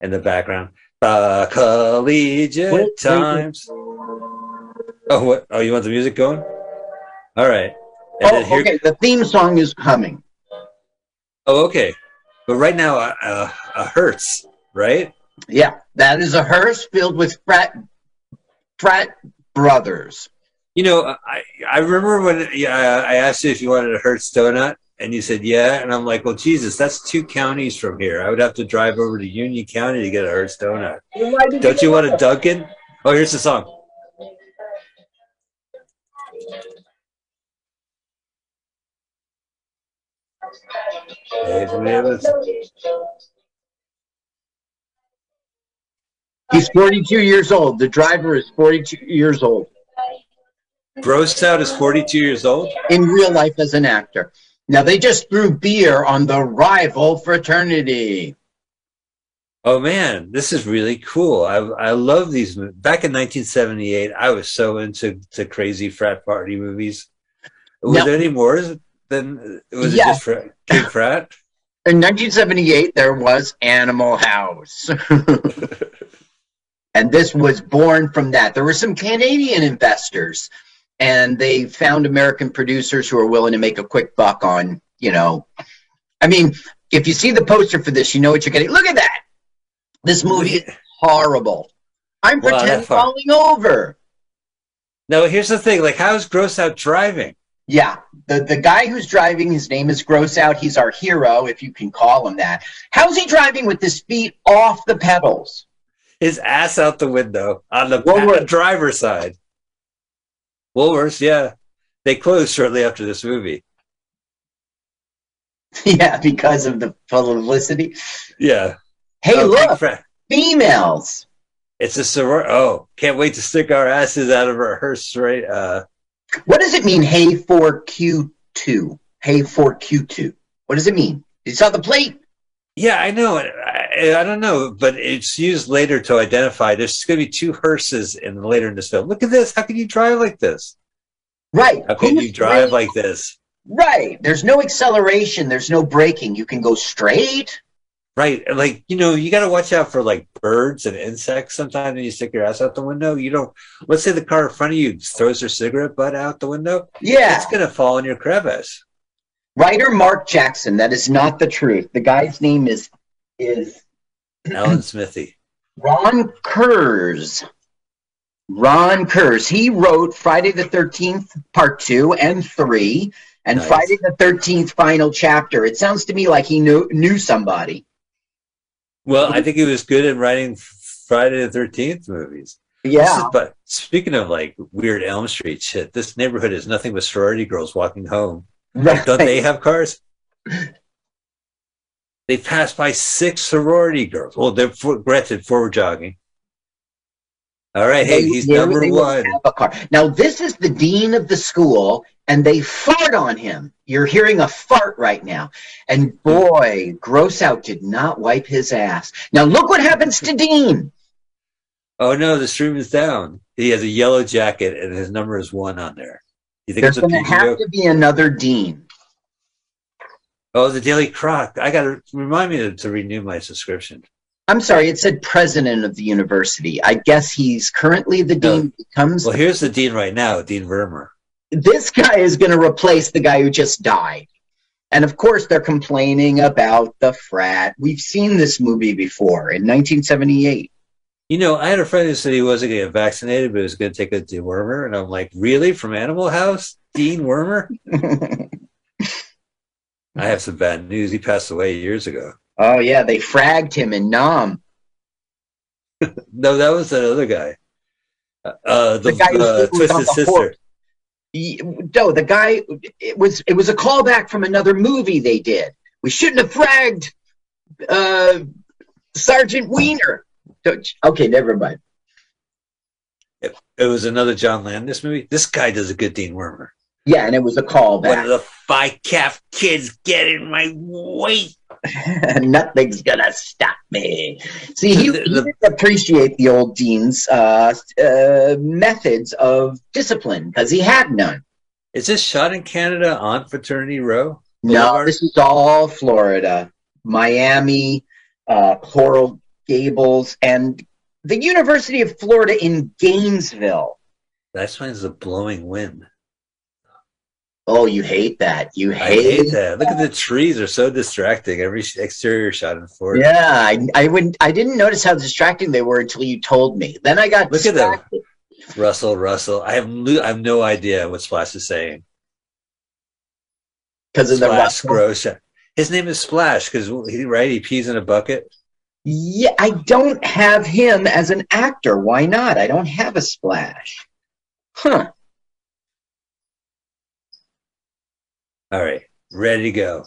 in the background. The collegiate Wait, wait, wait. times. Oh, what? Oh, you want the music going? All right. And Oh, here, okay. The theme song is coming. Oh, okay. But right now, uh, uh, a, a, a Hertz, right? Yeah, that is a hearse filled with frat frat brothers. You know, I I remember when yeah, I asked you if you wanted a Hertz donut, and you said yeah, and I'm like, well, Jesus, that's two counties from here. I would have to drive over to Union County to get a Hertz donut. Don't you want a Dunkin'? Oh, here's the song. Hey, we have a- He's 42 years old. The driver is 42 years old Gross out is 42 years old. in real life as an actor. Now they just threw beer on the rival fraternity. Oh man, this is really cool. I I love these. Back in 1978, I was so into to crazy frat party movies. Was Now- there any more than was Yeah. it just frat, King Frat? In 1978, there was Animal House. and this was born from that. There were some Canadian investors, and they found American producers who are willing to make a quick buck on, you know. I mean, if you see the poster for this, you know what you're getting. Look at that. This movie is horrible. I'm pretending falling over. No, here's the thing. Like, how's Gross out driving? Yeah, the, the guy who's driving, his name is Gross Out. He's our hero, if you can call him that. How's he driving with his feet off the pedals? His ass out the window on the driver's side. Woolworths, yeah, they closed shortly after this movie. yeah, because of the publicity. Yeah. Hey, Oh, look, females. It's a soror. Oh, can't wait to stick our asses out of our hearse, right? Uh, What does it mean, hey for Q2? Hey for Q2. What does it mean? You saw the plate? Yeah, I know. I, Eh, I don't know, but it's used later to identify. There's going to be two hearses in later in this film. Look at this. How can you drive like this? Right. How can Who's you drive braking? like this? Right. There's no acceleration. There's no braking. You can go straight. Right. Like, you know, you got to watch out for like birds and insects sometimes when you stick your ass out the window. You don't, let's say the car in front of you throws their cigarette butt out the window. Yeah. It's going to fall in your crevice. Writer Mark Jackson. That is not the truth. The guy's name is is Alan Smithee. Ron Kurz. Ron Kurz. He wrote Friday the 13th, part two and three, and Nice. Friday the 13th, final chapter. It sounds to me like he knew, knew somebody. Well, I think he was good at writing Friday the 13th movies. Yeah. is- but speaking of like weird Elm Street shit, this neighborhood is nothing but sorority girls walking home. Right. Don't they have cars? They passed by six sorority girls. Well, they're for, granted forward jogging. All right, hey, he's number one. Now, this is the dean of the school, and they fart on him. You're hearing a fart right now. And boy, Gross Out did not wipe his ass. Now, look what happens to Dean. Oh no, the stream is down. He has a yellow jacket and his number is one on there. You think There's going to have to be another Dean. Oh, the Daily Croc. I got to remind me to, to renew my subscription. I'm sorry, it said president of the university. I guess he's currently the No. dean. Becomes Well, here's the dean right now, Dean Vermer. this guy is going to replace the guy who just died. And of course, they're complaining about the frat. We've seen this movie before in 1978. You know, I had a friend who said he wasn't going to get vaccinated, but he was going to take a dewormer. And I'm like, really? From Animal House? Dean Wormer? I have some bad news. He passed away years ago. oh yeah, they fragged him in Nam. No, that was that other guy. Uh, the, The guy who uh, was on Twisted the Sister. horse. He- No, the guy. It was it was a callback from another movie they did. We shouldn't have fragged uh, Sergeant Wiener. Okay, never mind. It, it was another John Landis movie. This guy does a good Dean Wormer. Yeah, and it was a call back. One of the five calf kids get in my way. Nothing's gonna stop me. See, he, The- he didn't appreciate the old dean's uh, uh, methods of discipline because he had none. Is this shot in Canada on Fraternity Row? No, Boulevard? this is all Florida, Miami, uh, Coral Gables, and the University of Florida in Gainesville. That's That explains a blowing wind. Oh, you hate that. You I hate, hate that. Look at the trees; they're so distracting. Every exterior shot in Florida. Yeah, I, I wouldn't. I didn't notice how distracting they were until you told me. Then I got Look at them. Russell, Russell. I have I have no idea what Splash is saying. because of the Splash Russell. gross. His name is Splash because he right he pees in a bucket. Yeah, I don't have him as an actor. Why not? I don't have a splash. Huh. All right, ready to go.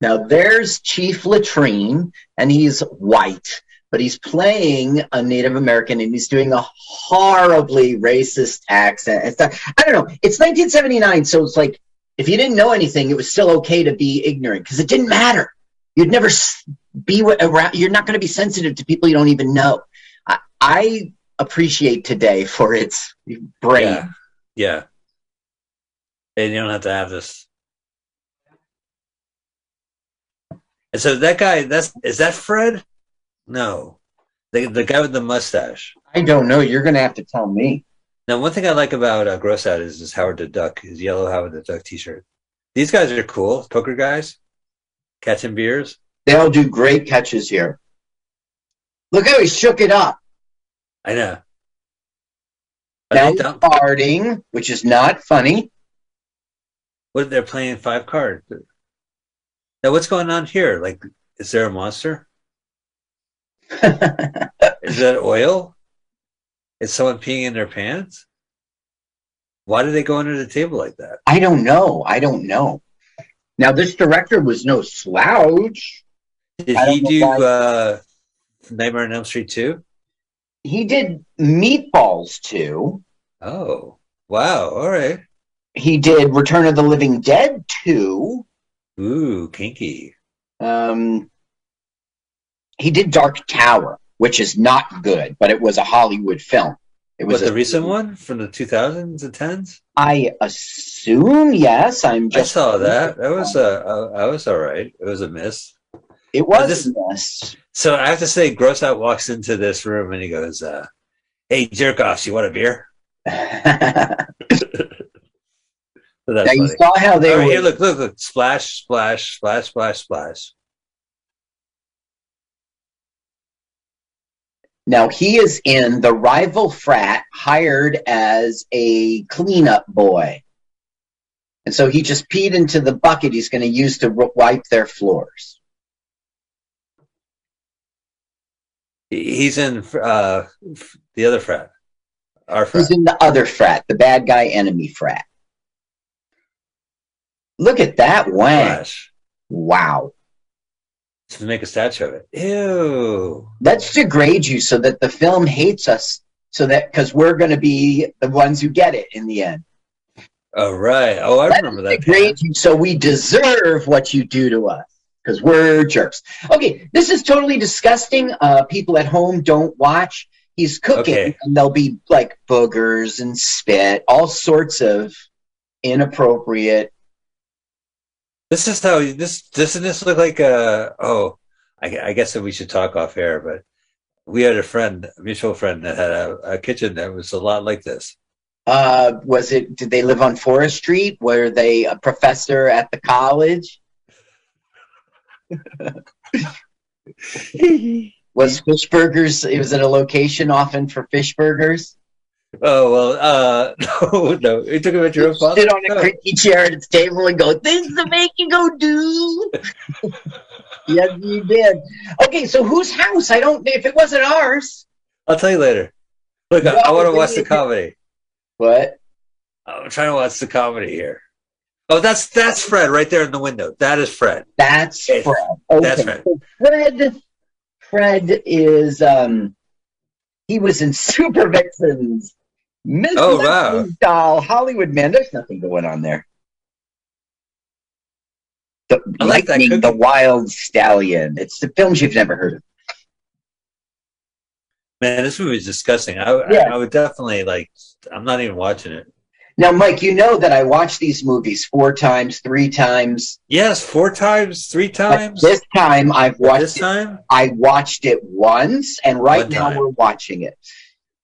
Now there's Chief Latrine, and he's white, but he's playing a Native American, and he's doing a horribly racist accent. I don't know. It's 1979, so it's like if you didn't know anything, it was still okay to be ignorant because it didn't matter. You'd never be around. You're not going to be sensitive to people you don't even know. I, I appreciate today for its brain. Yeah, yeah. And you don't have to have this. And so that guy, that's is that Fred? No, the the guy with the mustache. I don't know. You're going to have to tell me. Now, one thing I like about uh, Gross Out is, Howard the Duck, his yellow Howard the Duck T-shirt. These guys are cool, poker guys, catching beers. They all do great catches here. Look how he shook it up. I know. Are Now farting, which is not funny. What they're playing five cards. Now, what's going on here? Like, is there a monster? Is that oil? Is someone peeing in their pants? Why did they go under the table like that? I don't know. I don't know. Now this director was no slouch. Did he do why- uh, Nightmare on Elm Street 2? He did Meatballs too. Oh, wow. All right. He did Return of the Living Dead too. Ooh, kinky. Um, he did Dark Tower, which is not good, but it was a Hollywood film. It was Was the a- recent one from the 2000s and 10s? I assume yes. I'm I saw that. That was uh, uh, was all right. It was a miss. It was this- yes. So I have to say, Gross Out walks into this room and he goes, uh, "Hey, jerk offs, you want a beer?" So that's now you funny. saw how they All right, were. here, look, look, look! Splash, splash, splash, splash, splash. Now he is in the rival frat, hired as a cleanup boy, and so he just peed into the bucket he's going to use to wipe their floors. He's in uh, the other frat, our frat. He's in the other frat, the bad guy enemy frat. Look at that wang! Wow. To make a statue of it. Ew. Let's degrade you so that the film hates us, so that because we're going to be the ones who get it in the end. Oh right. Oh, I Let's remember that. degrade you so we deserve what you do to us because we're jerks. Okay, this is totally disgusting. Uh, people at home don't watch. He's cooking, Okay. and there'll be like boogers and spit, all sorts of inappropriate. This is how this doesn't this look like a oh I, I guess that we should talk off air, but we had a friend, a mutual friend that had a, a kitchen that was a lot like this. Uh, was it? Did they live on Forest Street? Were they a professor at the college? Was fish burgers? It was at a location often for fish burgers. Oh well, uh no, no. You took a picture of father. Sit on a creaky chair at its table and go, "Things to make you go do." yes, you did. Okay, so whose house? I don't. If it wasn't ours, I'll tell you later. Look, I, I want to watch the comedy. what? I'm trying to watch the comedy here. Oh, that's that's Fred right there in the window. That is Fred. That's Fred. Okay. that's Fred. so Fred. Fred is. um He was in Super Vixens. Miss Oh, wow. Doll, uh, Hollywood man. There's nothing going on there. The I like that Lightning, cookie. the Wild Stallion. It's the films you've never heard of. Man, this movie is disgusting. I, Yeah. I, I would definitely like. I'm not even watching it. Now, Mike, you know that I watch these movies four times, three times. Yes, four times, three But times. this time, I've But watched this it. time, I watched it once, and right One now time. we're watching it.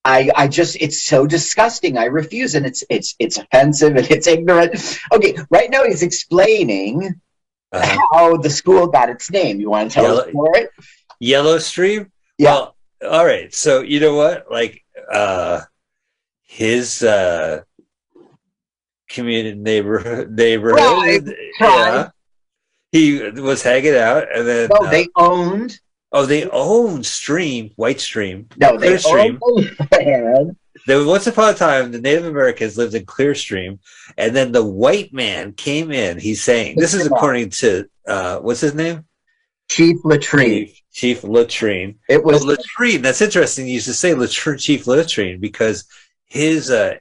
I, I just it's so disgusting. I refuse, and it's it's it's offensive and it's ignorant. Okay, right now he's explaining Uh, how the school got its name. You want to tell Yellow- us for it? Yellow Stream. Yeah. Well, all right. So you know what? Like uh his uh community neighborhood neighborhood. Tribe, Yeah. He was hanging out and then No, uh, they owned. Oh they own Stream, White Stream. No, they the land. There was once upon a time the Native Americans lived in Clearstream, and then the white man came in. He's saying this is according to uh what's his name? Chief Latrine. Chief, Chief Latrine. It was latrine. That's interesting. You used to say latrine, Chief Latrine because his uh,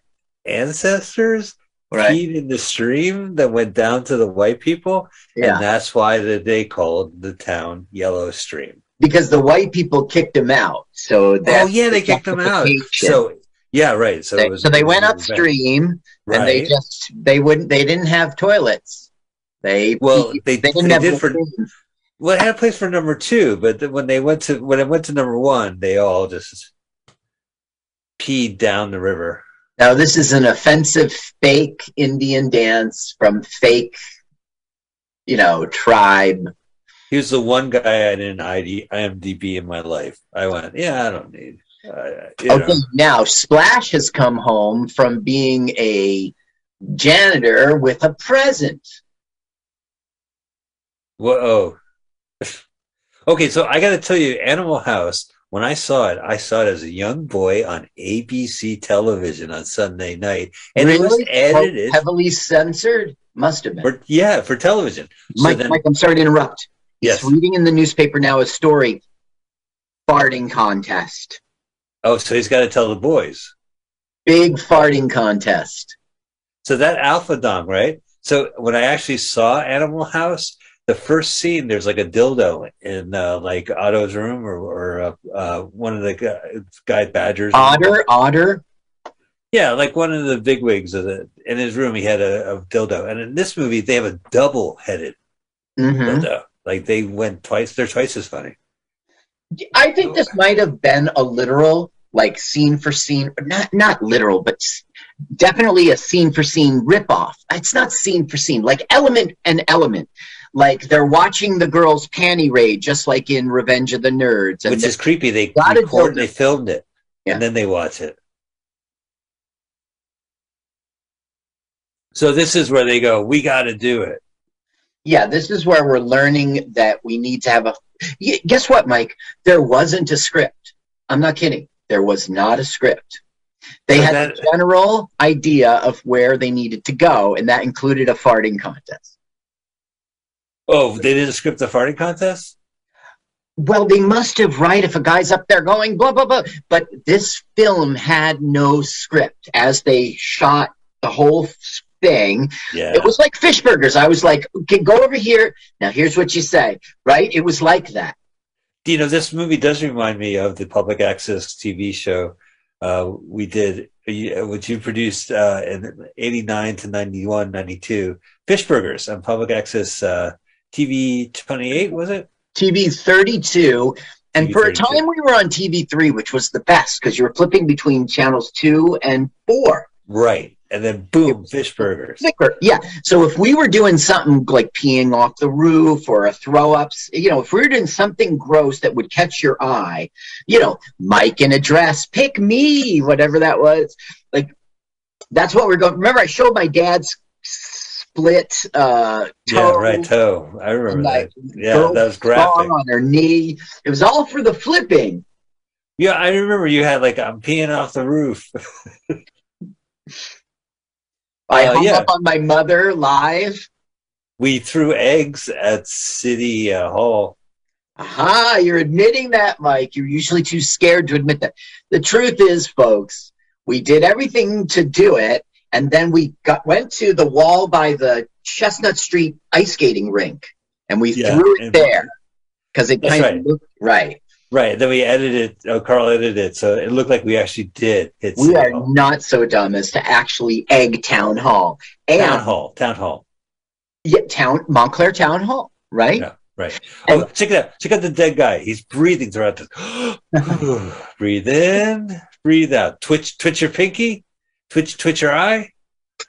ancestors right. peed in the stream that went down to the white people, Yeah, and that's why that they called the town Yellow Stream. Because the white people kicked him out. So oh yeah, they kicked them out. So yeah, right. So they, it was, so they went upstream Right. and they just they wouldn't they didn't have toilets. They well, they, they didn't they have did for well, it had a place for number two, but then when they went to when it went to number one, they all just peed down the river. Now this is an offensive fake Indian dance from fake, you know, tribe. He was the one guy I didn't ID, IMDb in my life. I went, yeah, I don't need. Uh, Okay, know. now Splash has come home from being a janitor with a present. Whoa. okay, so I got to tell you, Animal House. When I saw it, I saw it as a young boy on ABC television on Sunday night, and it was edited. heavily censored. Must have been. For, yeah, for television. So then- Mike, I'm sorry to interrupt. Yes. Reading in the newspaper now a story. Farting contest. Oh, so he's got to tell the boys. Big farting contest. So that Alpha Dong, right? So when I actually saw Animal House, the first scene there's like a dildo in uh, like Otto's room or, or uh, uh, one of the guy, guy Badgers. Otter, otter. Yeah, like one of the bigwigs of the in his room, he had a, a dildo, and in this movie they have a double-headed hmm dildo. Like they went twice; they're twice as funny. I think this might have been a literal, like scene for scene, not not literal, but definitely a scene for scene ripoff. It's not scene for scene, like element and element. Like they're watching the girls panty raid, just like in Revenge of the Nerds. Which is creepy. They Got it, recorded, they filmed it, Yeah. and then they watch it. So this is where they go. We got to do it. Yeah, this is where we're learning that we need to have a. Guess what, Mike? There wasn't a script. I'm not kidding. There was not a script. They had that- a general idea of where they needed to go, and that included a farting contest. Oh, they did a script the farting contest. Well, they must have, right? If a guy's up there going blah blah blah, but this film had no script as they shot the whole thing. Yeah. It was like fish burgers. I was like, okay, go over here. Now here's what you say, right? It was like that. you know, this movie does remind me of the public access TV show uh, we did, uh, which you produced uh, in 89 to 91, 92, Fish Burgers on public access uh, TV 28, was it? TV 32. And TV for a time, we were on TV3, which was the best because you were flipping between channels two and four. Right. And then boom, Fish Burgers. Thicker. Yeah. So if we were doing something like peeing off the roof or a throw ups, you know, if we were doing something gross that would catch your eye, you know, Mike in a dress, pick me, whatever that was. Like, that's what we're going. Remember, I showed my dad's split uh, toe. Yeah, right. Toe. I remember that. Yeah, that was graphic. on her knee. It was all for the flipping. Yeah, I remember you had like, I'm peeing off the roof. I Uh, hung yeah. up on my mother live. we threw eggs at City uh, Hall. Aha, you're admitting that, Mike. You're usually too scared to admit that. The truth is, folks, we did everything to do it, and then we got went to the wall by the Chestnut Street ice skating rink, and we Yeah, threw it and- there because it kind right. of looked right. Right. Then we edited, oh, Carl edited it. So it looked like we actually did hit We are not so dumb as to actually egg Town Hall and Town Hall. Town Hall. Yeah, town Montclair Town Hall, right? Yeah. Right. Oh, check it out. Check out the dead guy. He's breathing throughout this. breathe in, breathe out. Twitch, twitch your pinky. Twitch, twitch your eye.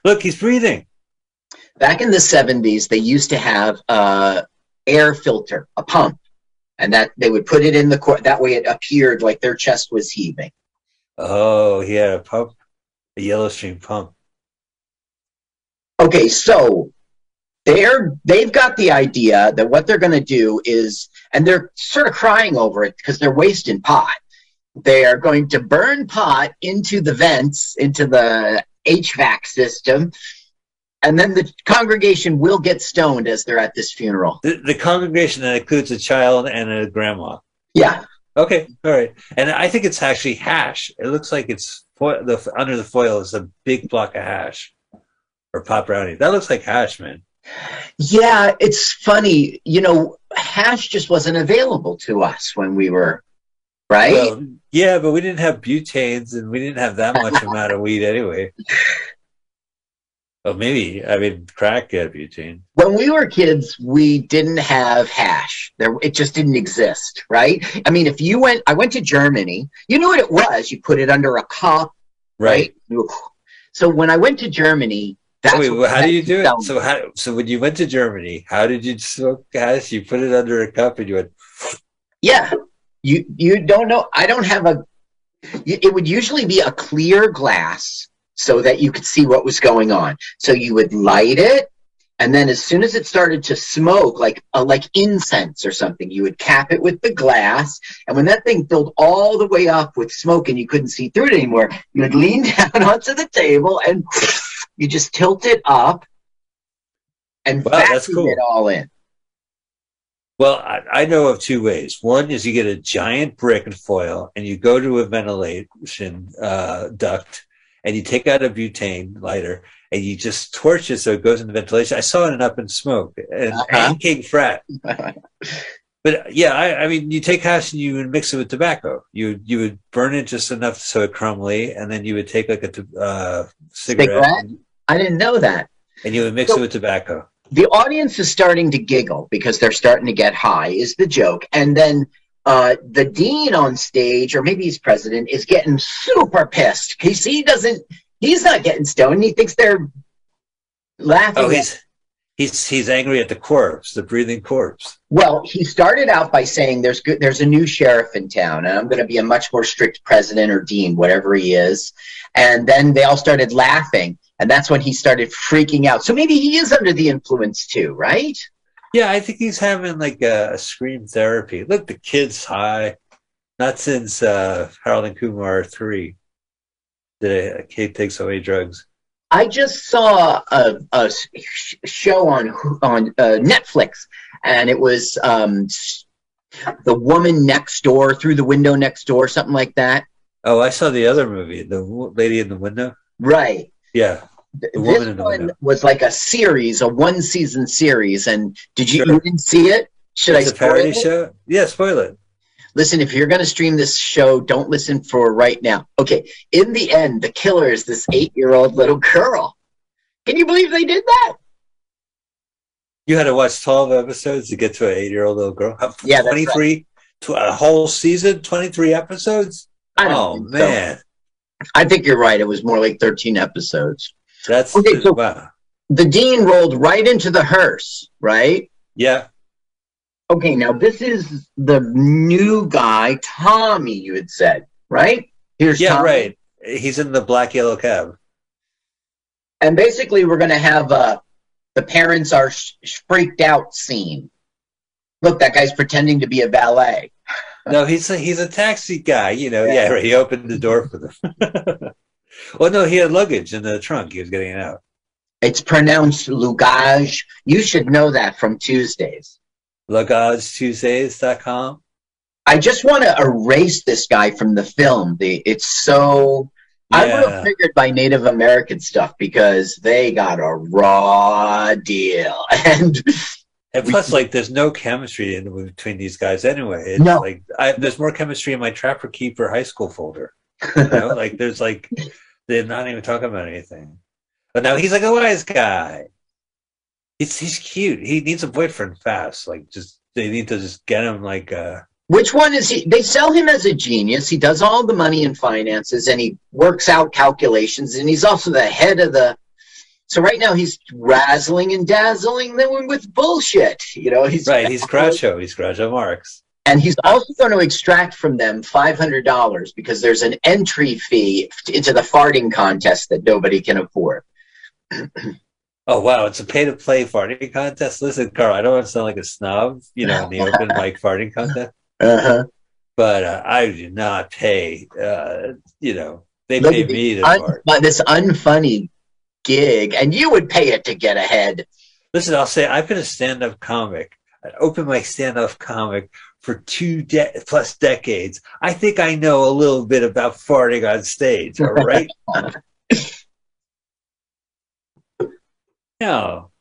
Look, he's breathing. Back in the 70s, they used to have a air filter, a pump, and that they would put it in the court. That way, it appeared like their chest was heaving. Oh, he had a pump, a yellow stream pump. Okay, so they're they've got the idea that what they're going to do is, and they're sort of crying over it because they're wasting pot. They are going to burn pot into the vents, into the HVAC system, and then the congregation will get stoned as they're at this funeral. The, the congregation that includes a child and a grandma. Yeah, Okay, all right. And I think it's actually hash. It looks like it's foil, the under the foil is a big block of hash or pot brownie. That looks like hash, man. yeah. It's funny, you know, hash just wasn't available to us when we were right. Well, yeah, but we didn't have butanes and we didn't have that much amount of weed anyway. Well, maybe. I mean, crack had butane. when we were kids, we didn't have hash. There, it just didn't exist, right? I mean, if you went, I went to Germany. You knew what it was. You put it under a cup, right? You- So when I went to Germany, that's Wait, well, how do you do it? So how? So when you went to Germany, how did you smoke hash? You put it under a cup and you went. Yeah, you you don't know. I don't have a. It would usually be a clear glass so that you could see what was going on. So you would light it, and then as soon as it started to smoke, like a, like incense or something, you would cap it with the glass. And when that thing filled all the way up with smoke and you couldn't see through it anymore, you would lean down onto the table and you just tilt it up and Wow, that's vacuum cool. it all in. Well, I, I know of two ways. One is you get a giant brick and foil, and you go to a ventilation uh, duct, and you take out a butane lighter, and you just torch it so it goes into ventilation. I saw it in Up in Smoke and, Uh-huh. King Frat. But yeah, I, I mean, you take hash and you would mix it with tobacco. You you would burn it just enough so it crumbly, and then you would take like a uh, cigarette, Cigarette? I didn't know that. and you would mix So- it with tobacco. the audience is starting to giggle because they're starting to get high is the joke and then uh, the dean on stage or maybe he's president is getting super pissed. Because he doesn't he's not getting stoned. He thinks they're laughing Oh, he's he's he's angry at the corpse, the breathing corpse. well he started out by saying there's good there's a new sheriff in town and i'm going to be a much more strict president or dean whatever he is. And then they all started laughing and that's when he started freaking out. So maybe he is under the influence too right Yeah, I think he's having like a, a scream therapy. Look, the kid's high. Not since uh, Harold and Kumar three did a, a kid takes away drugs. I just saw a, a sh- show on on uh, Netflix, and it was um, the woman next door through the window next door, something like that. Oh, I saw the other movie, the lady in the window. Right. Yeah, Th- The Woman this one was like a series, a one season series. And did you, Sure. you didn't see it? Should it's I a spoil parody it? show. Yeah, spoil it. Listen, if you're going to stream this show, don't listen for right now. Okay. In the end, the killer is this eight year old little girl. Can you believe they did that? You had to watch twelve episodes to get to an eight-year-old little girl. Yeah, that's twenty three, tw- a whole season, twenty-three episodes. I don't Oh think so. man, I think you're right. It was more like 13 episodes. That's Okay, so- wow. the dean rolled right into the hearse, right? Yeah, Okay, now this is the new guy, Tommy, you had said, right? Here's yeah, Tommy. right. He's in the black yellow cab. And basically, we're going to have uh, the parents are sh- freaked out scene. Look, that guy's pretending to be a valet. No, he's a, he's a taxi guy. You know, Yeah. yeah. He opened the door for them. well, no, he had luggage in the trunk. He was getting it out. It's pronounced Lugage. You should know that from Tuesdays. LugageTuesdays.com. I just want to erase this guy from the film. The it's so I would have figured by Native American stuff because they got a raw deal. And And plus, like, there's no chemistry in between these guys anyway. It's No. like I, there's more chemistry in my Trapper Keeper high school folder. You know, like there's like they're not even talking about anything. But now he's like a wise guy. He's he's cute. He needs a boyfriend fast. Like just they need to just get him like uh Which one is he? They sell him as a genius. He does all the money and finances and he works out calculations and he's also the head of the. So right now he's razzling and dazzling them with bullshit. You know, he's Right, he's Groucho. He's Groucho Marx. And he's also going to extract from them $500 because there's an entry fee into the farting contest that nobody can afford. Oh wow, it's a pay to play farting contest. Listen, Carl, I don't want to sound like a snob, you know, in the open mic farting contest, Uh-huh. but uh, I do not pay. Uh, you know, they Look pay me to Un- fart. this unfunny gig, and you would pay it to get ahead. Listen, I'll say I've been a stand-up comic, an open mic stand-up comic for two de- plus decades. I think I know a little bit about farting on stage. All right. no,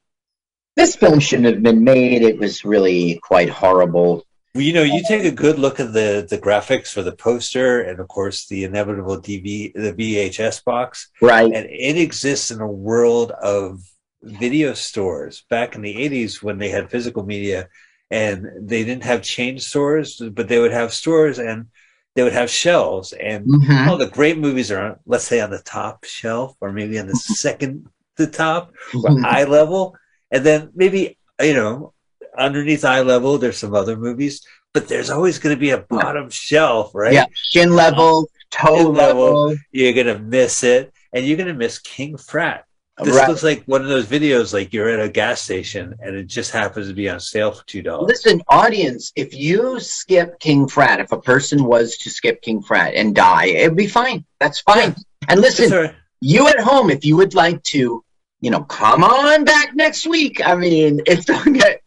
This film shouldn't have been made. It was really quite horrible. Well, you know, you take a good look at the the graphics for the poster, and of course the inevitable DV the VHS box, Right. and it exists in a world of video stores back in the 80s when they had physical media and they didn't have chain stores but they would have stores and they would have shelves and Mhm. all the great movies are let's say on the top shelf or maybe on the second to top or eye level and then maybe you know underneath eye level there's some other movies but there's always going to be a bottom shelf right Yeah. Shin level, toe Shin level. level. you're going to miss it and you're going to miss king frat this Right. looks like one of those videos like you're at a gas station and it just happens to be on sale for two dollars. Listen, audience, if you skip King Frat, if a person was to skip King Frat and die, it'd be fine. That's fine. And listen, you at home, if you would like to, you know, come on back next week. I mean, it's okay.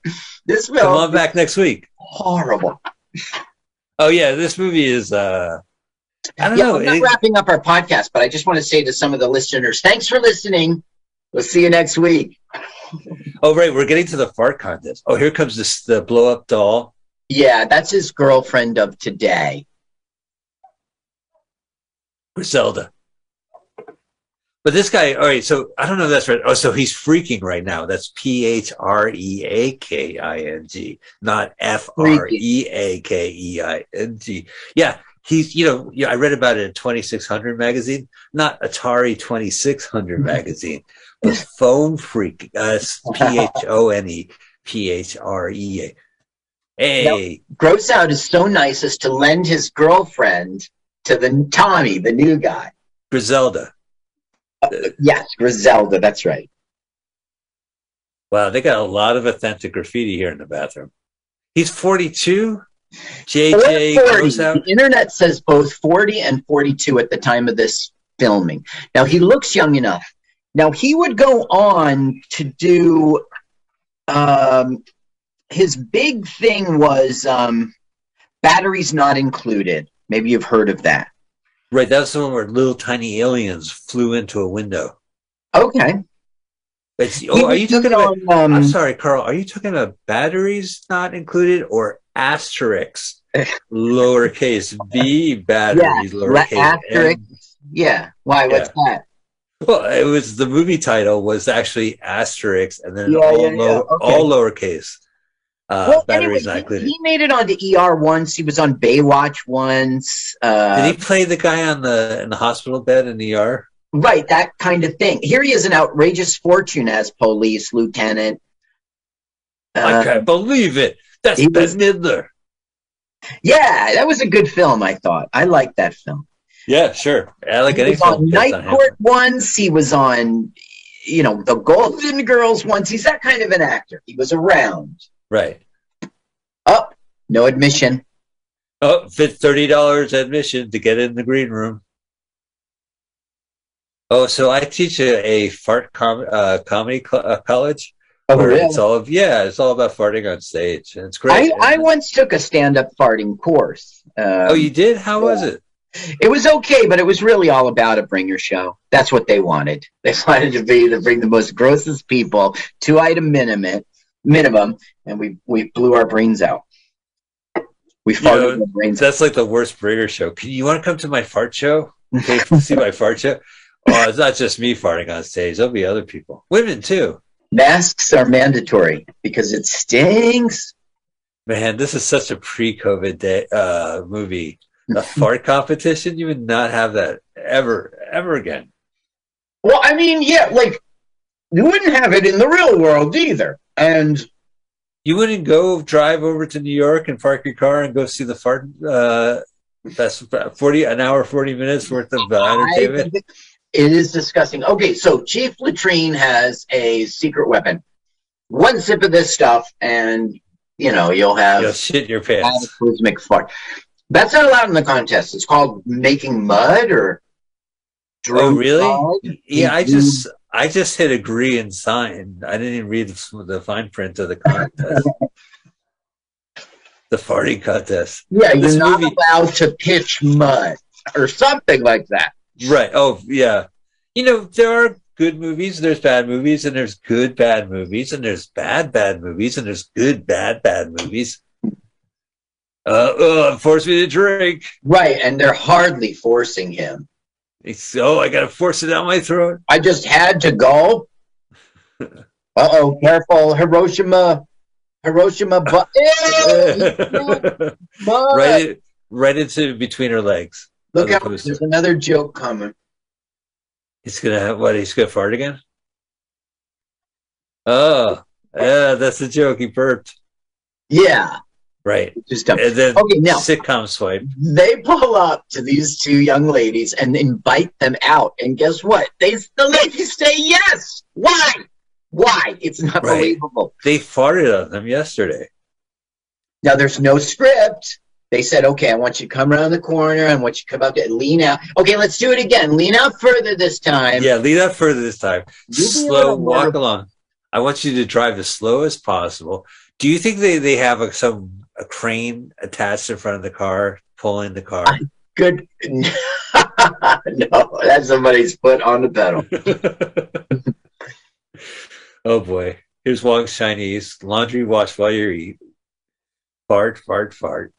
This film Come on back next week. horrible. Oh yeah, this movie is. uh I don't Yeah, know. I'm not it- wrapping up our podcast, but I just want to say to some of the listeners, thanks for listening. We'll see you next week. oh right, we're getting to the fart contest. Oh, here comes this the blow up doll. Yeah, that's his girlfriend of today. Griselda. But this guy, all right, so I don't know if that's right. Oh, so he's freaking right now. That's P H R E A K I N G, not F R E A K E I N G. Yeah, he's, you know, yeah, I read about it in 2600 magazine, not Atari 2600 magazine, but Phone Phreak, uh, P H O N E P H R E A. Hey, Gross Out is so nice as to lend his girlfriend to the Tommy, the new guy. Griselda. Yes, Griselda, that's right. Wow, they got a lot of authentic graffiti here in the bathroom. He's 42. JJ Or 40. goes out. The internet says both 40 and 42 at the time of this filming. Now, he looks young enough. Now, he would go on to do um, his big thing was um, batteries not included. Maybe you've heard of that. Right, that's the one where little tiny aliens flew into a window. Okay. It's, oh, are you talking on, about? um, I'm sorry, Carl. Are you talking about batteries not included or asterisks, lowercase b batteries, Yeah, lowercase asterisk. m? Yeah. Why? What's that? Well, it was the movie title was actually asterisks and then Yeah, all, yeah, yeah, okay. all lowercase. Uh, well, batteries anyway, not he, included. he made it onto ER once. He was on Baywatch once. Uh, Did he play the guy on the in the hospital bed in the ER? Right, that kind of thing. Here he is an outrageous fortune as police lieutenant. I Uh, can't believe it. That's he Bette was- Midler. yeah, that was a good film. I thought I liked that film. Yeah, sure. I like he any was on. Night based on him. Court once. He was on, you know, The Golden Girls once. He's that kind of an actor. He was around. Right. Up, no admission. Oh, fit thirty dollars admission to get in the green room. Oh, so I teach a, a fart com- uh, comedy cl- uh, college. Oh, really? It's all of, yeah, it's all about farting on stage, and it's great. I, I once took a stand-up farting course. Um, oh, you did? How was it? It was okay, but it was really all about a bringer show. That's what they wanted. They wanted to be to bring the most grossest people, two item minimum, minimum, and we we blew our brains out. We You farted know, our brains. that's like the worst bringer show. Can you want to come to my fart show? To see my fart show? Oh, it's not just me farting on stage. There'll be other people, women too. Masks are mandatory because it stinks. Man, this is such a pre-COVID day uh, movie. A fart competition, you would not have that ever, ever again. Well, I mean, yeah, like you wouldn't have it in the real world either. And You wouldn't go drive over to New York and park your car and go see the fart. Uh, that's forty an hour, forty minutes worth of uh, entertainment. think it is disgusting. Okay, so Chief Latrine has a secret weapon. One sip of this stuff, and you know you'll have You'll shit your pants. cataclysmic fart. That's not allowed in the contest. It's called making mud or. Oh, really? mud. Yeah, I mm-hmm. just I just hit agree and sign. I didn't even read the, the fine print of the contest. the farting contest. Yeah, you're This not movie- allowed to pitch mud or something like that. Right. Oh, yeah. You know, there are good movies, there's bad movies, and there's good bad movies, and there's bad bad movies, and there's good bad bad movies. Uh, uh force me to drink. Right, and they're hardly forcing him. It's, oh, I gotta force it down my throat. I just had to go. Uh oh, careful, Hiroshima, Hiroshima. Bu- Ew, mud. right, right into between her legs. Look out! poster. There's another joke coming. He's gonna have what? He's gonna fart again? Oh, yeah, that's the joke. He burped. Yeah, Right. just dumb. And Okay, now sitcom swipe. they pull up to these two young ladies and invite them out, and guess what? They the ladies say yes. Why? Why? It's not Right. believable. They farted on them yesterday. Now there's no script. They said, okay, I want you to come around the corner. I want you to come up to lean out. Okay, let's do it again. Lean out further this time. Yeah, lean out further this time. You Slow walk along. I want you to drive as slow as possible. Do you think they, they have a, some a crane attached in front of the car, pulling the car? Good. no, that's somebody's foot on the pedal. oh boy. Here's Wong's Chinese. Laundry wash while you eat. Fart, fart, fart.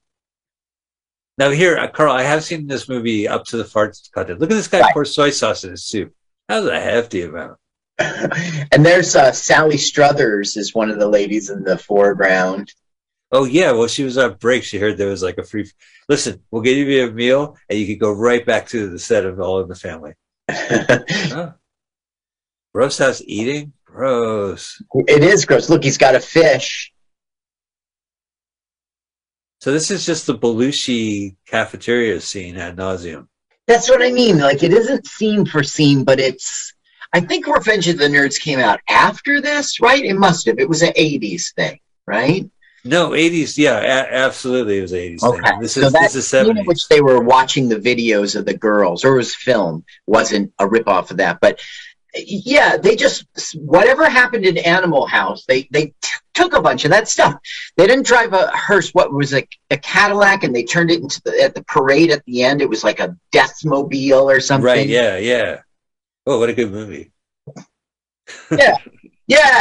Now here, uh, Carl, I have seen this movie up to the fart content. Look at this guy Right. pour soy sauce in his soup. That's a hefty amount. and there's uh, Sally Struthers is one of the ladies in the foreground. Oh yeah, well she was on break. She heard there was like a free. Listen, we'll give you a meal, and you could go right back to the set of All in the Family. Oh. Gross house eating, gross. it is gross. Look, he's got a fish. So this is just the Belushi cafeteria scene ad nauseum. That's what I mean. Like it isn't scene for scene, but it's. I think Revenge of the Nerds came out after this, right? It must have. It was an '80s thing, right? No, eighties. Yeah, a- absolutely, it was eighties. Okay, thing. This so is that this is scene in which they were watching the videos of the girls, or it was film, wasn't a ripoff of that. But yeah, they just whatever happened in Animal House, they they t- took a bunch of that stuff. They didn't drive a hearse. What was a, a Cadillac, and they turned it into the at the parade at the end. It was like a Deathmobile or something. Right? Yeah, yeah. Oh, what a good movie. Yeah,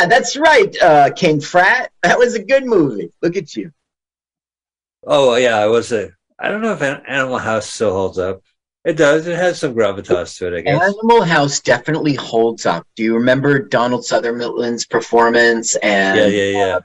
that's right, uh, King Frat. That was a good movie. Look at you. Oh yeah, I was a. I don't know if Animal House still holds up. It does. It has some gravitas to it, I guess. Animal House definitely holds up. Do you remember Donald Sutherland's performance and Yeah, yeah, yeah.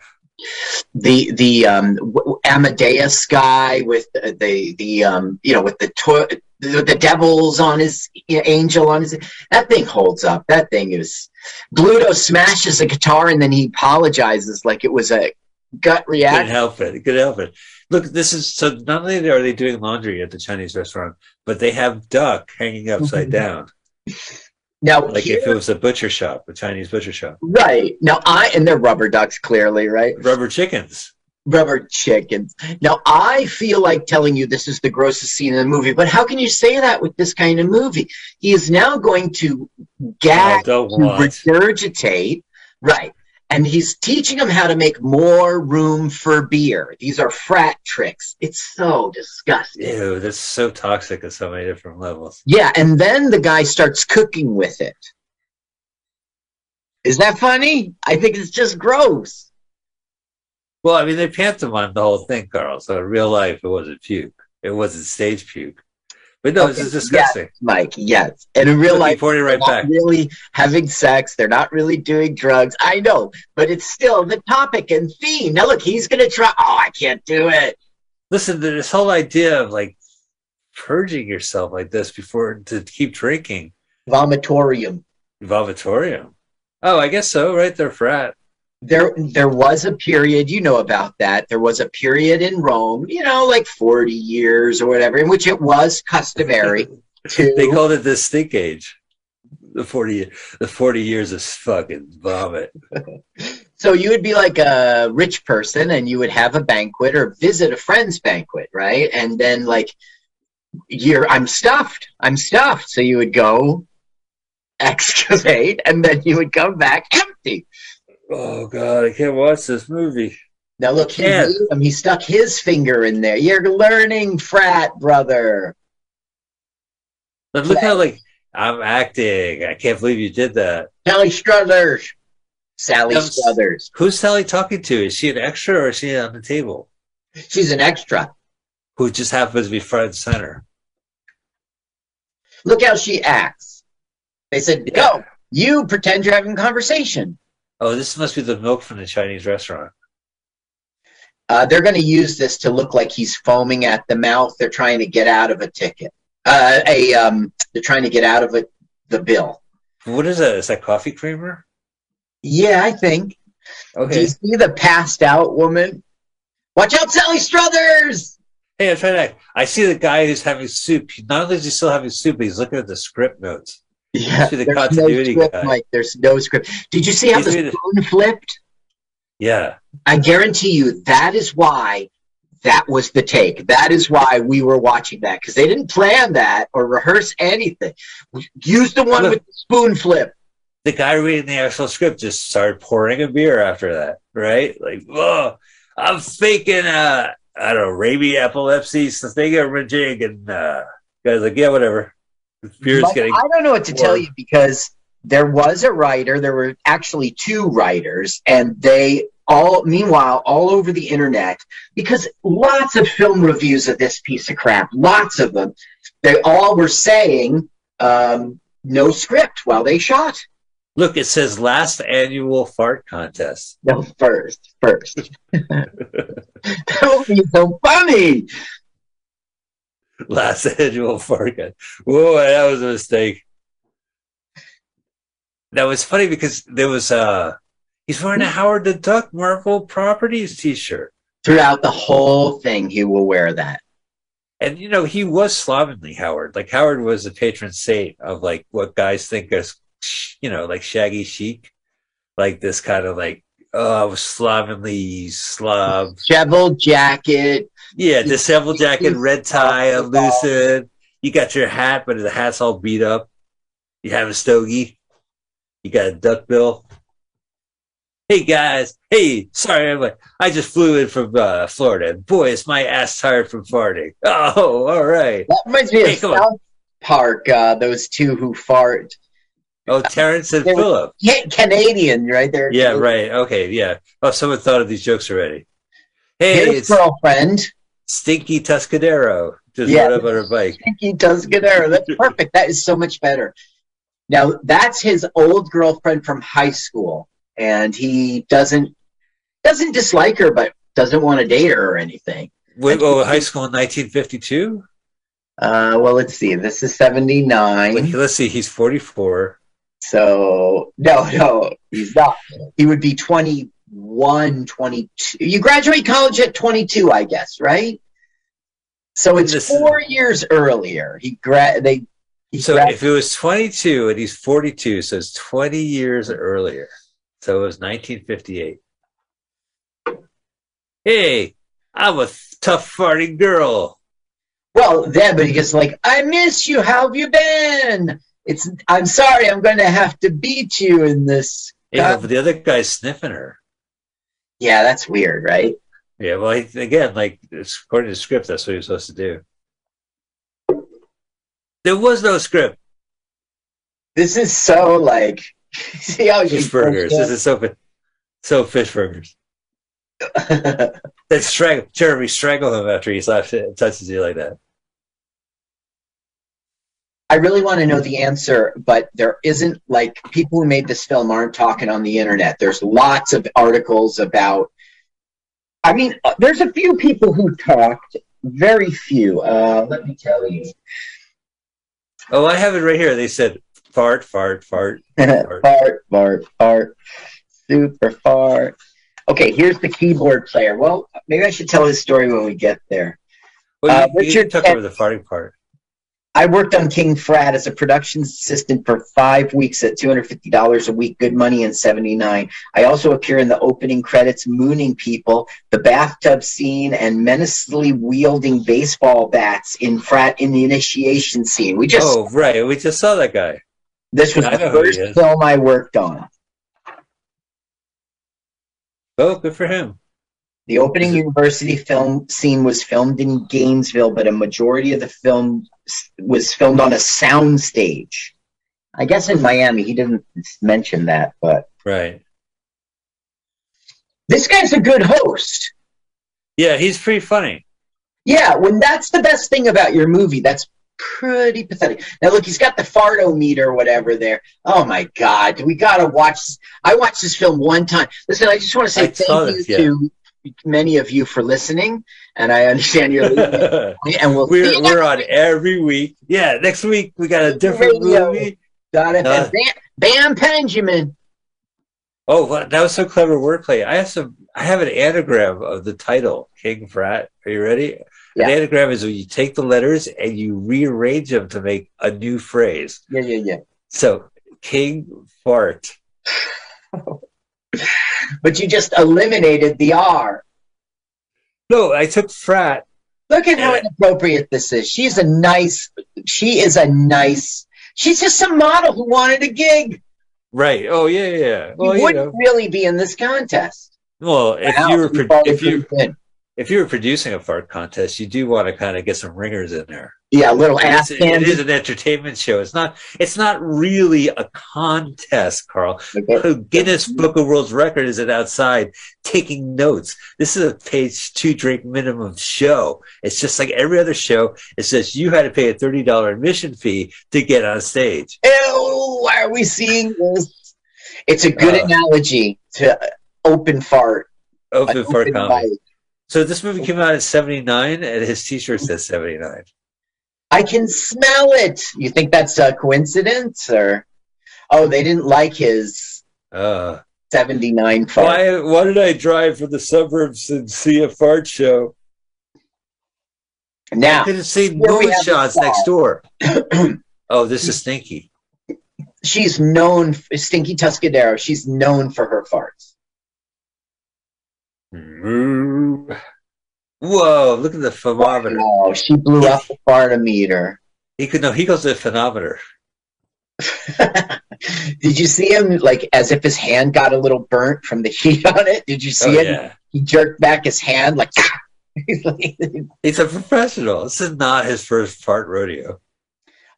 The the um, Amadeus guy with the the, the um, you know with the to- the, the devils on his angel on his that thing holds up. That thing is Bluto smashes a guitar and then he apologizes like it was a gut reaction. help it. Couldn't help it. Look, this is so. Not only are they doing laundry at the Chinese restaurant, but they have duck hanging upside down, Now, like here- if it was a butcher shop, a Chinese butcher shop. right now, I and they're rubber ducks clearly, right? Rubber chickens. rubber chickens. Now, I feel like telling you this is the grossest scene in the movie, but how can you say that with this kind of movie? He is now going to gag, to regurgitate, right? And he's teaching them how to make more room for beer. These are frat tricks. It's so disgusting. Ew, that's so toxic at so many different levels. Yeah, and then the guy starts cooking with it. Is that funny? I think it's just gross. Well, I mean, they pantomimed the whole thing, Carl. So in real life, it wasn't puke. It wasn't stage puke. But no, Okay, this is disgusting. Mike, yes. And in real life, right not really having sex. They're not really doing drugs. I know, but it's still the topic and theme. Now, look, he's going to try. Oh, I can't do it. Listen, this whole idea of like purging yourself like this before to keep drinking, Vomitorium. vomitorium. Oh, I guess so, right? They're frat. There, there was a period. You know about that. There was a period in Rome. You know, like forty years or whatever, in which it was customary to. They called it the stink age. The forty, the forty years of fucking vomit. So you would be like a rich person and you would have a banquet or visit a friend's banquet, right? And then like you're I'm stuffed. I'm stuffed. So you would go excavate and then you would come back empty. Oh god, I can't watch this movie. Now look, he, him. he stuck his finger in there. You're learning, frat brother. But look how like I'm acting. I can't believe you did that. Sally Struthers. Sally. Struthers. Who's Sally talking to? Is she an extra or is she on the table? She's an extra. Who just happens to be front and center? Look how she acts. They said, Yeah. go. You pretend you're having a conversation. Oh, this must be the milk from the Chinese restaurant. Uh, they're going to use this to look like he's foaming at the mouth. They're trying to get out of a ticket. Uh, a um, they're trying to get out of it the bill. What is that? Is that coffee creamer? Yeah, I think. Okay. Do you see the passed out woman? Watch out, Sally Struthers! Hey, I'm trying to. I see the guy who's having soup. Not only is he still having soup, but he's looking at the script notes. Yeah, See the there's no script, guy. Mike. There's no script. Did you see how He's the spoon flipped? Yeah. I guarantee you that is why that was the take. That is why we were watching that because they didn't plan that or rehearse anything. Use the one Look. with the spoon flip. The guy reading the actual script just started pouring a beer after that, right? Like, oh, I'm faking, uh, I don't know, rabies, epilepsy, thingamajig, and uh, guys like, yeah, whatever. But getting. I don't know what to tell you because there was a writer. There were actually two writers, and they all, meanwhile, all over the internet, because lots of film reviews of this piece of crap, lots of them, they all were saying um, no script while they shot. Look, it says last annual fart contest. No, first, first. that would be so funny. Last annual fart contest. Whoa, that was a mistake. That was funny because there was uh he's wearing a Howard the Duck Marvel Properties t-shirt. Throughout the whole thing, he will wear that. And you know, he was slovenly Howard. Like Howard was the patron saint of like what guys think is you know, like shaggy chic. Like this kind of like oh slovenly slob. Shovel jacket. Yeah, disheveled jacket, red tie, a lucid. You got your hat, but the hat's all beat up. You have a stogie. You got a duck bill. Hey guys, hey, sorry, I just flew in from uh, Florida. Boy, is my ass tired from farting. Oh, all right. That reminds me Hey, of come on. South Park. Uh, those two who fart. Oh, Terrence and Phillip. Canadian, right there. Yeah, right. Okay, yeah. Oh, someone thought of these jokes already. Hey, His girlfriend, Stinky Tuscadero. Just Yeah. rode up on her bike. Pinky Tuscadero. That's perfect. That is so much better. Now that's his old girlfriend from high school, and he doesn't doesn't dislike her, but doesn't want to date her or anything. Wait, oh, high school in 1952? Uh, well, let's see. This is seventy nine. Like, let's see, he's 44. So no, no, he's not. He would be 21, 22. You graduate college at 22, I guess, right? So it's This is- four years earlier. He gra- they. He So if it was 22 and he's 42, so it's 20 years earlier. So it was 1958. Hey, I'm a tough farting girl. well, then, but he gets like, "I miss you. How have you been?" It's. I'm sorry. I'm going to have to beat you in this. Yeah, the other guy's sniffing her. Yeah, that's weird, right? Yeah, well, again, like it's, according to the script, that's what you're supposed to do. There was no script. This is so like. See how Fish burgers. This is so so fish burgers. Then strangle Jeremy strangle him after he slaps it, touches you like that. I really want to know the answer, but there isn't like people who made this film aren't talking on the internet. There's lots of articles about. I mean, uh, there's a few people who talked, very few. Uh, let me tell you. Oh, I have it right here. They said fart, fart, fart. fart, fart, fart, super fart. Okay, here's the keyboard player. Well, maybe I should tell his story when we get there. Well, Uh, you, you Richard took over the farting part. I worked on King Frat as a production assistant for five weeks at $250 a week, good money in 79. I also appear in the opening credits, mooning people, the bathtub scene, and menacingly wielding baseball bats in Frat in the initiation scene. We just, oh, right. We just saw that guy. this was I the know who he first film I worked on. Oh, good for him. The opening university film scene was filmed in Gainesville, but a majority of the film was filmed on a sound stage. I guess in Miami. He didn't mention that, but Right. this guy's a good host. Yeah, he's pretty funny. Yeah, when that's the best thing about your movie, that's pretty pathetic. Now look, he's got the fartometer or whatever there. Oh my god, we gotta watch this. I watched this film one time. Listen, I just want to say I thank this, you yeah. to many of you for listening, and I understand you're leaving. we're and we'll next we're on every week. Yeah, next week we got a different Radio. movie. Got it. Uh, Bam, Bam Benjamin. Oh, wow, that was so clever wordplay. I have some. I have an anagram of the title, King Frat. Are you ready? Yeah. An anagram is when you take the letters and you rearrange them to make a new phrase. Yeah, yeah, yeah. So, King Fart. But you just eliminated the R. No, I took frat. Look at how inappropriate this is. She's a nice. She is a nice. She's just a model who wanted a gig. Right. Oh yeah, yeah, yeah. You Well, you wouldn't know. really be in this contest. Well, if Wow, you were pro- if you if you were producing a fart contest, you do want to kind of get some ringers in there. Yeah, a little ass it candy. is an entertainment show. It's not. It's not really a contest, Carl. Okay. Guinness Book of World Record is it outside taking notes. This is a page two drink minimum show. It's just like every other show. It says you had to pay a thirty dollar admission fee to get on stage. Ew, why are we seeing this? It's a good Uh, analogy to open fart. Open fart open comedy. mic. So this movie came out in seventy nine, and his T-shirt says seventy nine. I can smell it. You think that's a coincidence or? Oh, they didn't like his Uh, 79 fart. why? Why did I drive from the suburbs and see a fart show? I Now, could have seen here we movie shots next door. oh, this is Stinky. she's known, Stinky Tuscadero, she's known for her farts. Whoa! Look at the thermometer. Oh, she blew up the fartometer. He could no. He goes to the phenometer. Did you see him like as if his hand got a little burnt from the heat on it? Did you Oh see it? yeah. He jerked back his hand ah! like. He's a professional. This is not his first fart rodeo.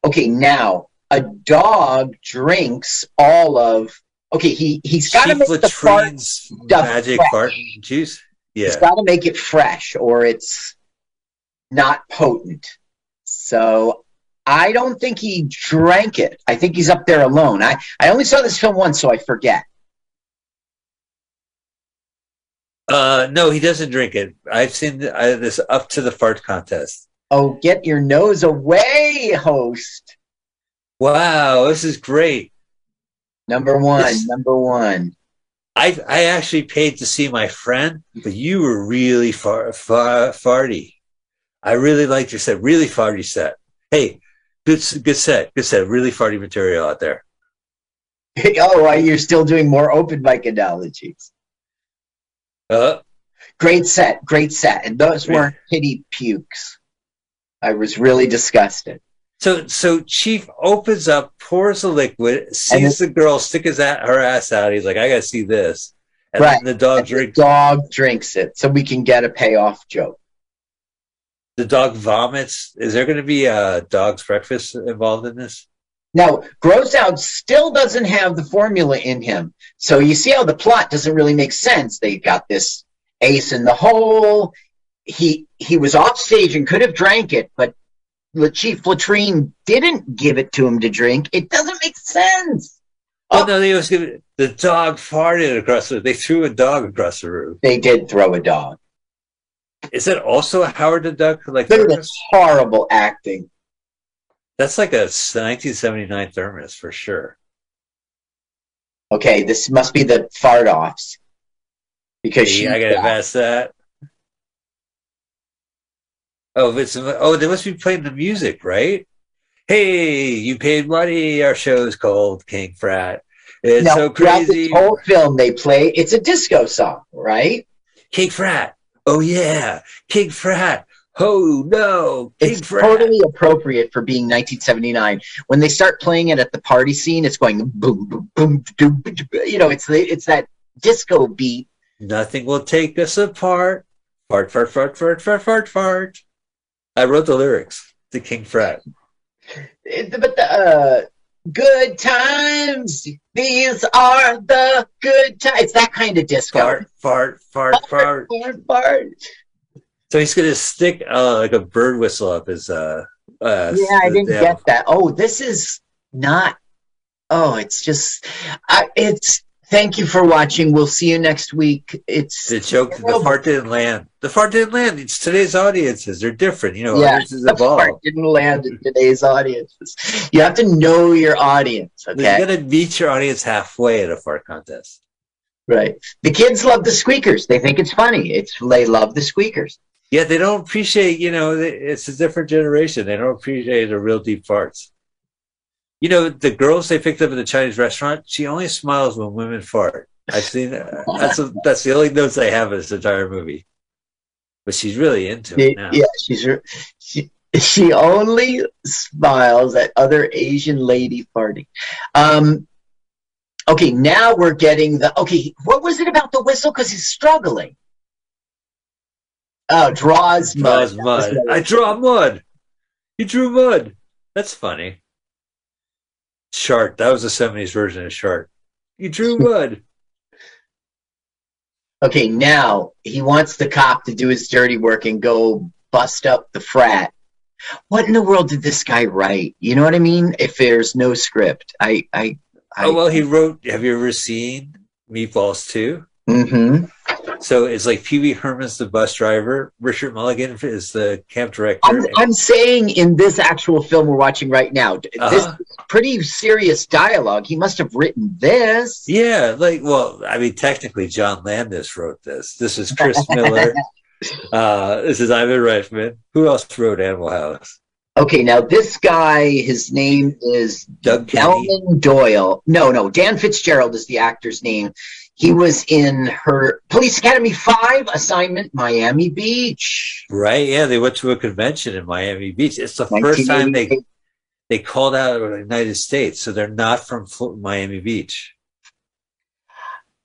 okay, now a dog drinks all of. Okay, he he's got to make the fart. Magic fresh. fart juice. Yeah. got to make it fresh, or it's not potent. So I don't think he drank it. I think he's up there alone. I I only saw this film once, so I forget. Uh, no, he doesn't drink it. I've seen th- uh, this up to the fart contest. Oh, get your nose away, host. Wow, this is great. Number one, This- number one. I I actually paid to see my friend, but you were really far, far farty. I really liked your set. Really farty set. Hey, good good set. Good set. Really farty material out there. oh, why you're still doing more open mic analogies. Uh, Great set, great set. And those Great. weren't pity pukes. I was really disgusted. So so Chief opens up, pours the liquid, sees the girl stick his a- her ass out. He's like, I gotta see this. And Right. then the dog And the drinks. dog drinks it, so we can get a payoff joke. The dog vomits. Is there going to be a dog's breakfast involved in this? Now, Gross Out still doesn't have the formula in him. So you see how the plot doesn't really make sense. They've got this ace in the hole. He he was off stage and could have drank it, but the chief latrine didn't give it to him to drink, it doesn't make sense. Oh no, they was giving the dog farted across the. They threw a dog across the room. They did throw a dog. Is that also a Howard the Duck? Like at horrible acting. that's like a 1979 thermos for sure. Okay, this must be the fart offs. Because she, I gotta pass that. Oh, it's oh, they must be playing the music, right? Hey, you paid money. Our show is called King Frat. It's Now, so crazy. The whole film, they play. It's a disco song, right? King Frat. Oh yeah, King Frat. Oh no, King It's Frat. totally appropriate for being 1979. When they start playing it at the party scene, it's going boom, boom, boom, boom, boom. You know, it's the, it's that disco beat. Nothing will take us apart. Fart, fart, fart, fart, fart, fart, fart. I wrote the lyrics to King. It- But the uh, good times, these are the good times. It's that kind of disco. Fart, fart, fart, fart. fart, fart. So he's gonna stick uh, like a bird whistle up his. Uh, uh, Yeah, I didn't get that. Oh, this is not. Oh, it's just. I, it's. Thank you for watching. We'll see you next week. It's The joke, the fart didn't land. The fart didn't land. It's today's audiences. They're different. You know, yeah, audiences the evolve. part didn't land in today's audiences. You have to know your audience. Okay, You Okay, gotta meet your audience halfway at a fart contest. right. The kids love the squeakers. They think it's funny. It's they love the squeakers. Yeah, they don't appreciate. You know, it's a different generation. They don't appreciate the real deep farts. You know, the girls they picked up at the Chinese restaurant. She only smiles when women fart. I've seen that's a, that's the only notes I have in this entire movie. But she's really into it now. Yeah, she's she she only smiles at other Asian lady farting. Um, okay, now we're getting the okay. What was it about the whistle? Because he's struggling. Oh, draws mud. Draws mud. I draw mud. He drew mud. That's funny. Shark. That was the seventies version of Shark. You drew mud. Okay, now he wants the cop to do his dirty work and go bust up the frat. What in the world did this guy write? You know what I mean? If there's no script, I, I, I oh well, he wrote. Have you ever seen Meatballs two? hmm So it's like Pee Wee Herman's the bus driver. Richard Mulligan is the camp director. I'm, I'm saying in this actual film we're watching right now, Uh-huh. is pretty serious dialogue. He must have written this. yeah, like well, I mean, technically, John Landis wrote this. This is Chris Miller. uh, this is Ivan Reitman. Who else wrote Animal House? Okay, now this guy, his name is Doug Doyle. No, no, Dan Fitzgerald is the actor's name. He was in her Police Academy 5 assignment, Miami Beach. Right? Yeah, they went to a convention in Miami Beach. It's the first time they they called out the United States, so they're not from Miami Beach.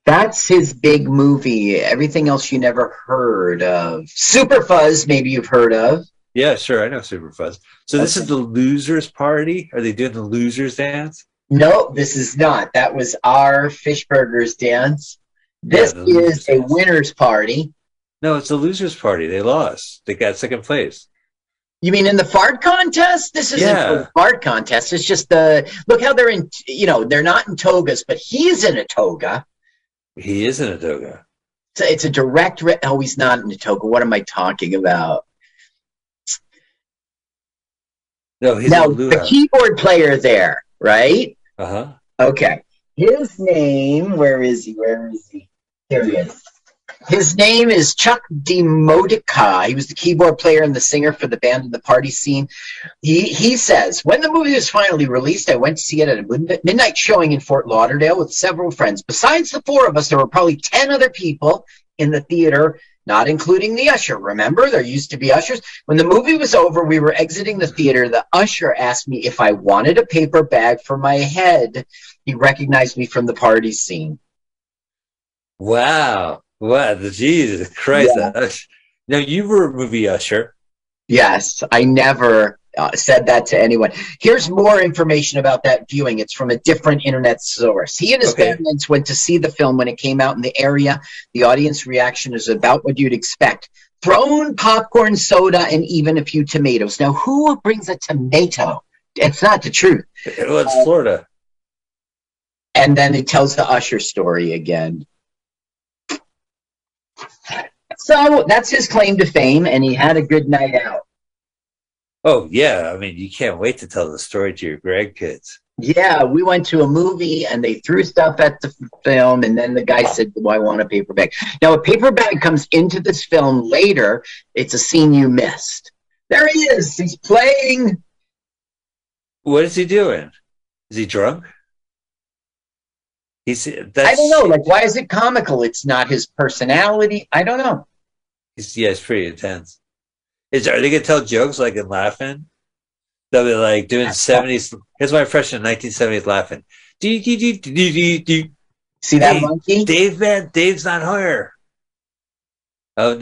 That's his big movie. Everything else you never heard of. Super Fuzz, maybe you've heard of. Yeah, sure, I know Superfuzz. So this is the losers party. Are they doing the losers dance? No, this is not. That was our Fishburgers dance. This Yeah, is a dance. winner's party. No, it's a losers party. They lost. They got second place. You mean in the fart contest? This isn't Yeah. the fart contest. It's just the look how they're in. You know, they're not in togas, but he's in a toga. He is in a toga. It's a, it's a direct. Re- oh, he's not in a toga. What am I talking about? No, he's now a the keyboard player there, right? Uh huh. Okay. His name, where is he? Where is he? Here he is. His name is Chuck Demodica. He was the keyboard player and the singer for the band in the party scene. He he says, when the movie was finally released, I went to see it at a midnight showing in Fort Lauderdale with several friends. Besides the four of us, there were probably 10 other people in the theater, not including the usher. Remember, there used to be ushers. When the movie was over, we were exiting the theater. The usher asked me if I wanted a paper bag for my head. He recognized me from the party scene. Wow. Wow. The Jesus Christ. Yeah. Now you were a movie usher. Yes, I never. Uh, said that to anyone. Here's more information about that viewing. It's from a different internet source. He and his Okay. parents went to see the film when it came out in the area. The audience reaction is about what you'd expect. Thrown popcorn, soda, and even a few tomatoes. Now, who brings a tomato? It's not the truth. Well, it's Florida. And then it tells the Usher story again. So that's his claim to fame, and he had a good night out. Oh yeah, I mean you can't wait to tell the story to your grandkids. Yeah, we went to a movie and they threw stuff at the film, and then the guy said, "Do I want a paper bag?" Now, a paper bag comes into this film later. It's a scene you missed. There he is. He's playing. What is he doing? Is he drunk? He's that's, I don't know. Like, why is it comical? It's not his personality. I don't know. He's, yeah, it's pretty intense. Is are they gonna tell jokes like and laughing? They'll be like doing seventies. Here's my impression of nineteen seventies laughing. Do do do do do do. See that Hey, monkey? Dave man, Dave's not here. Oh,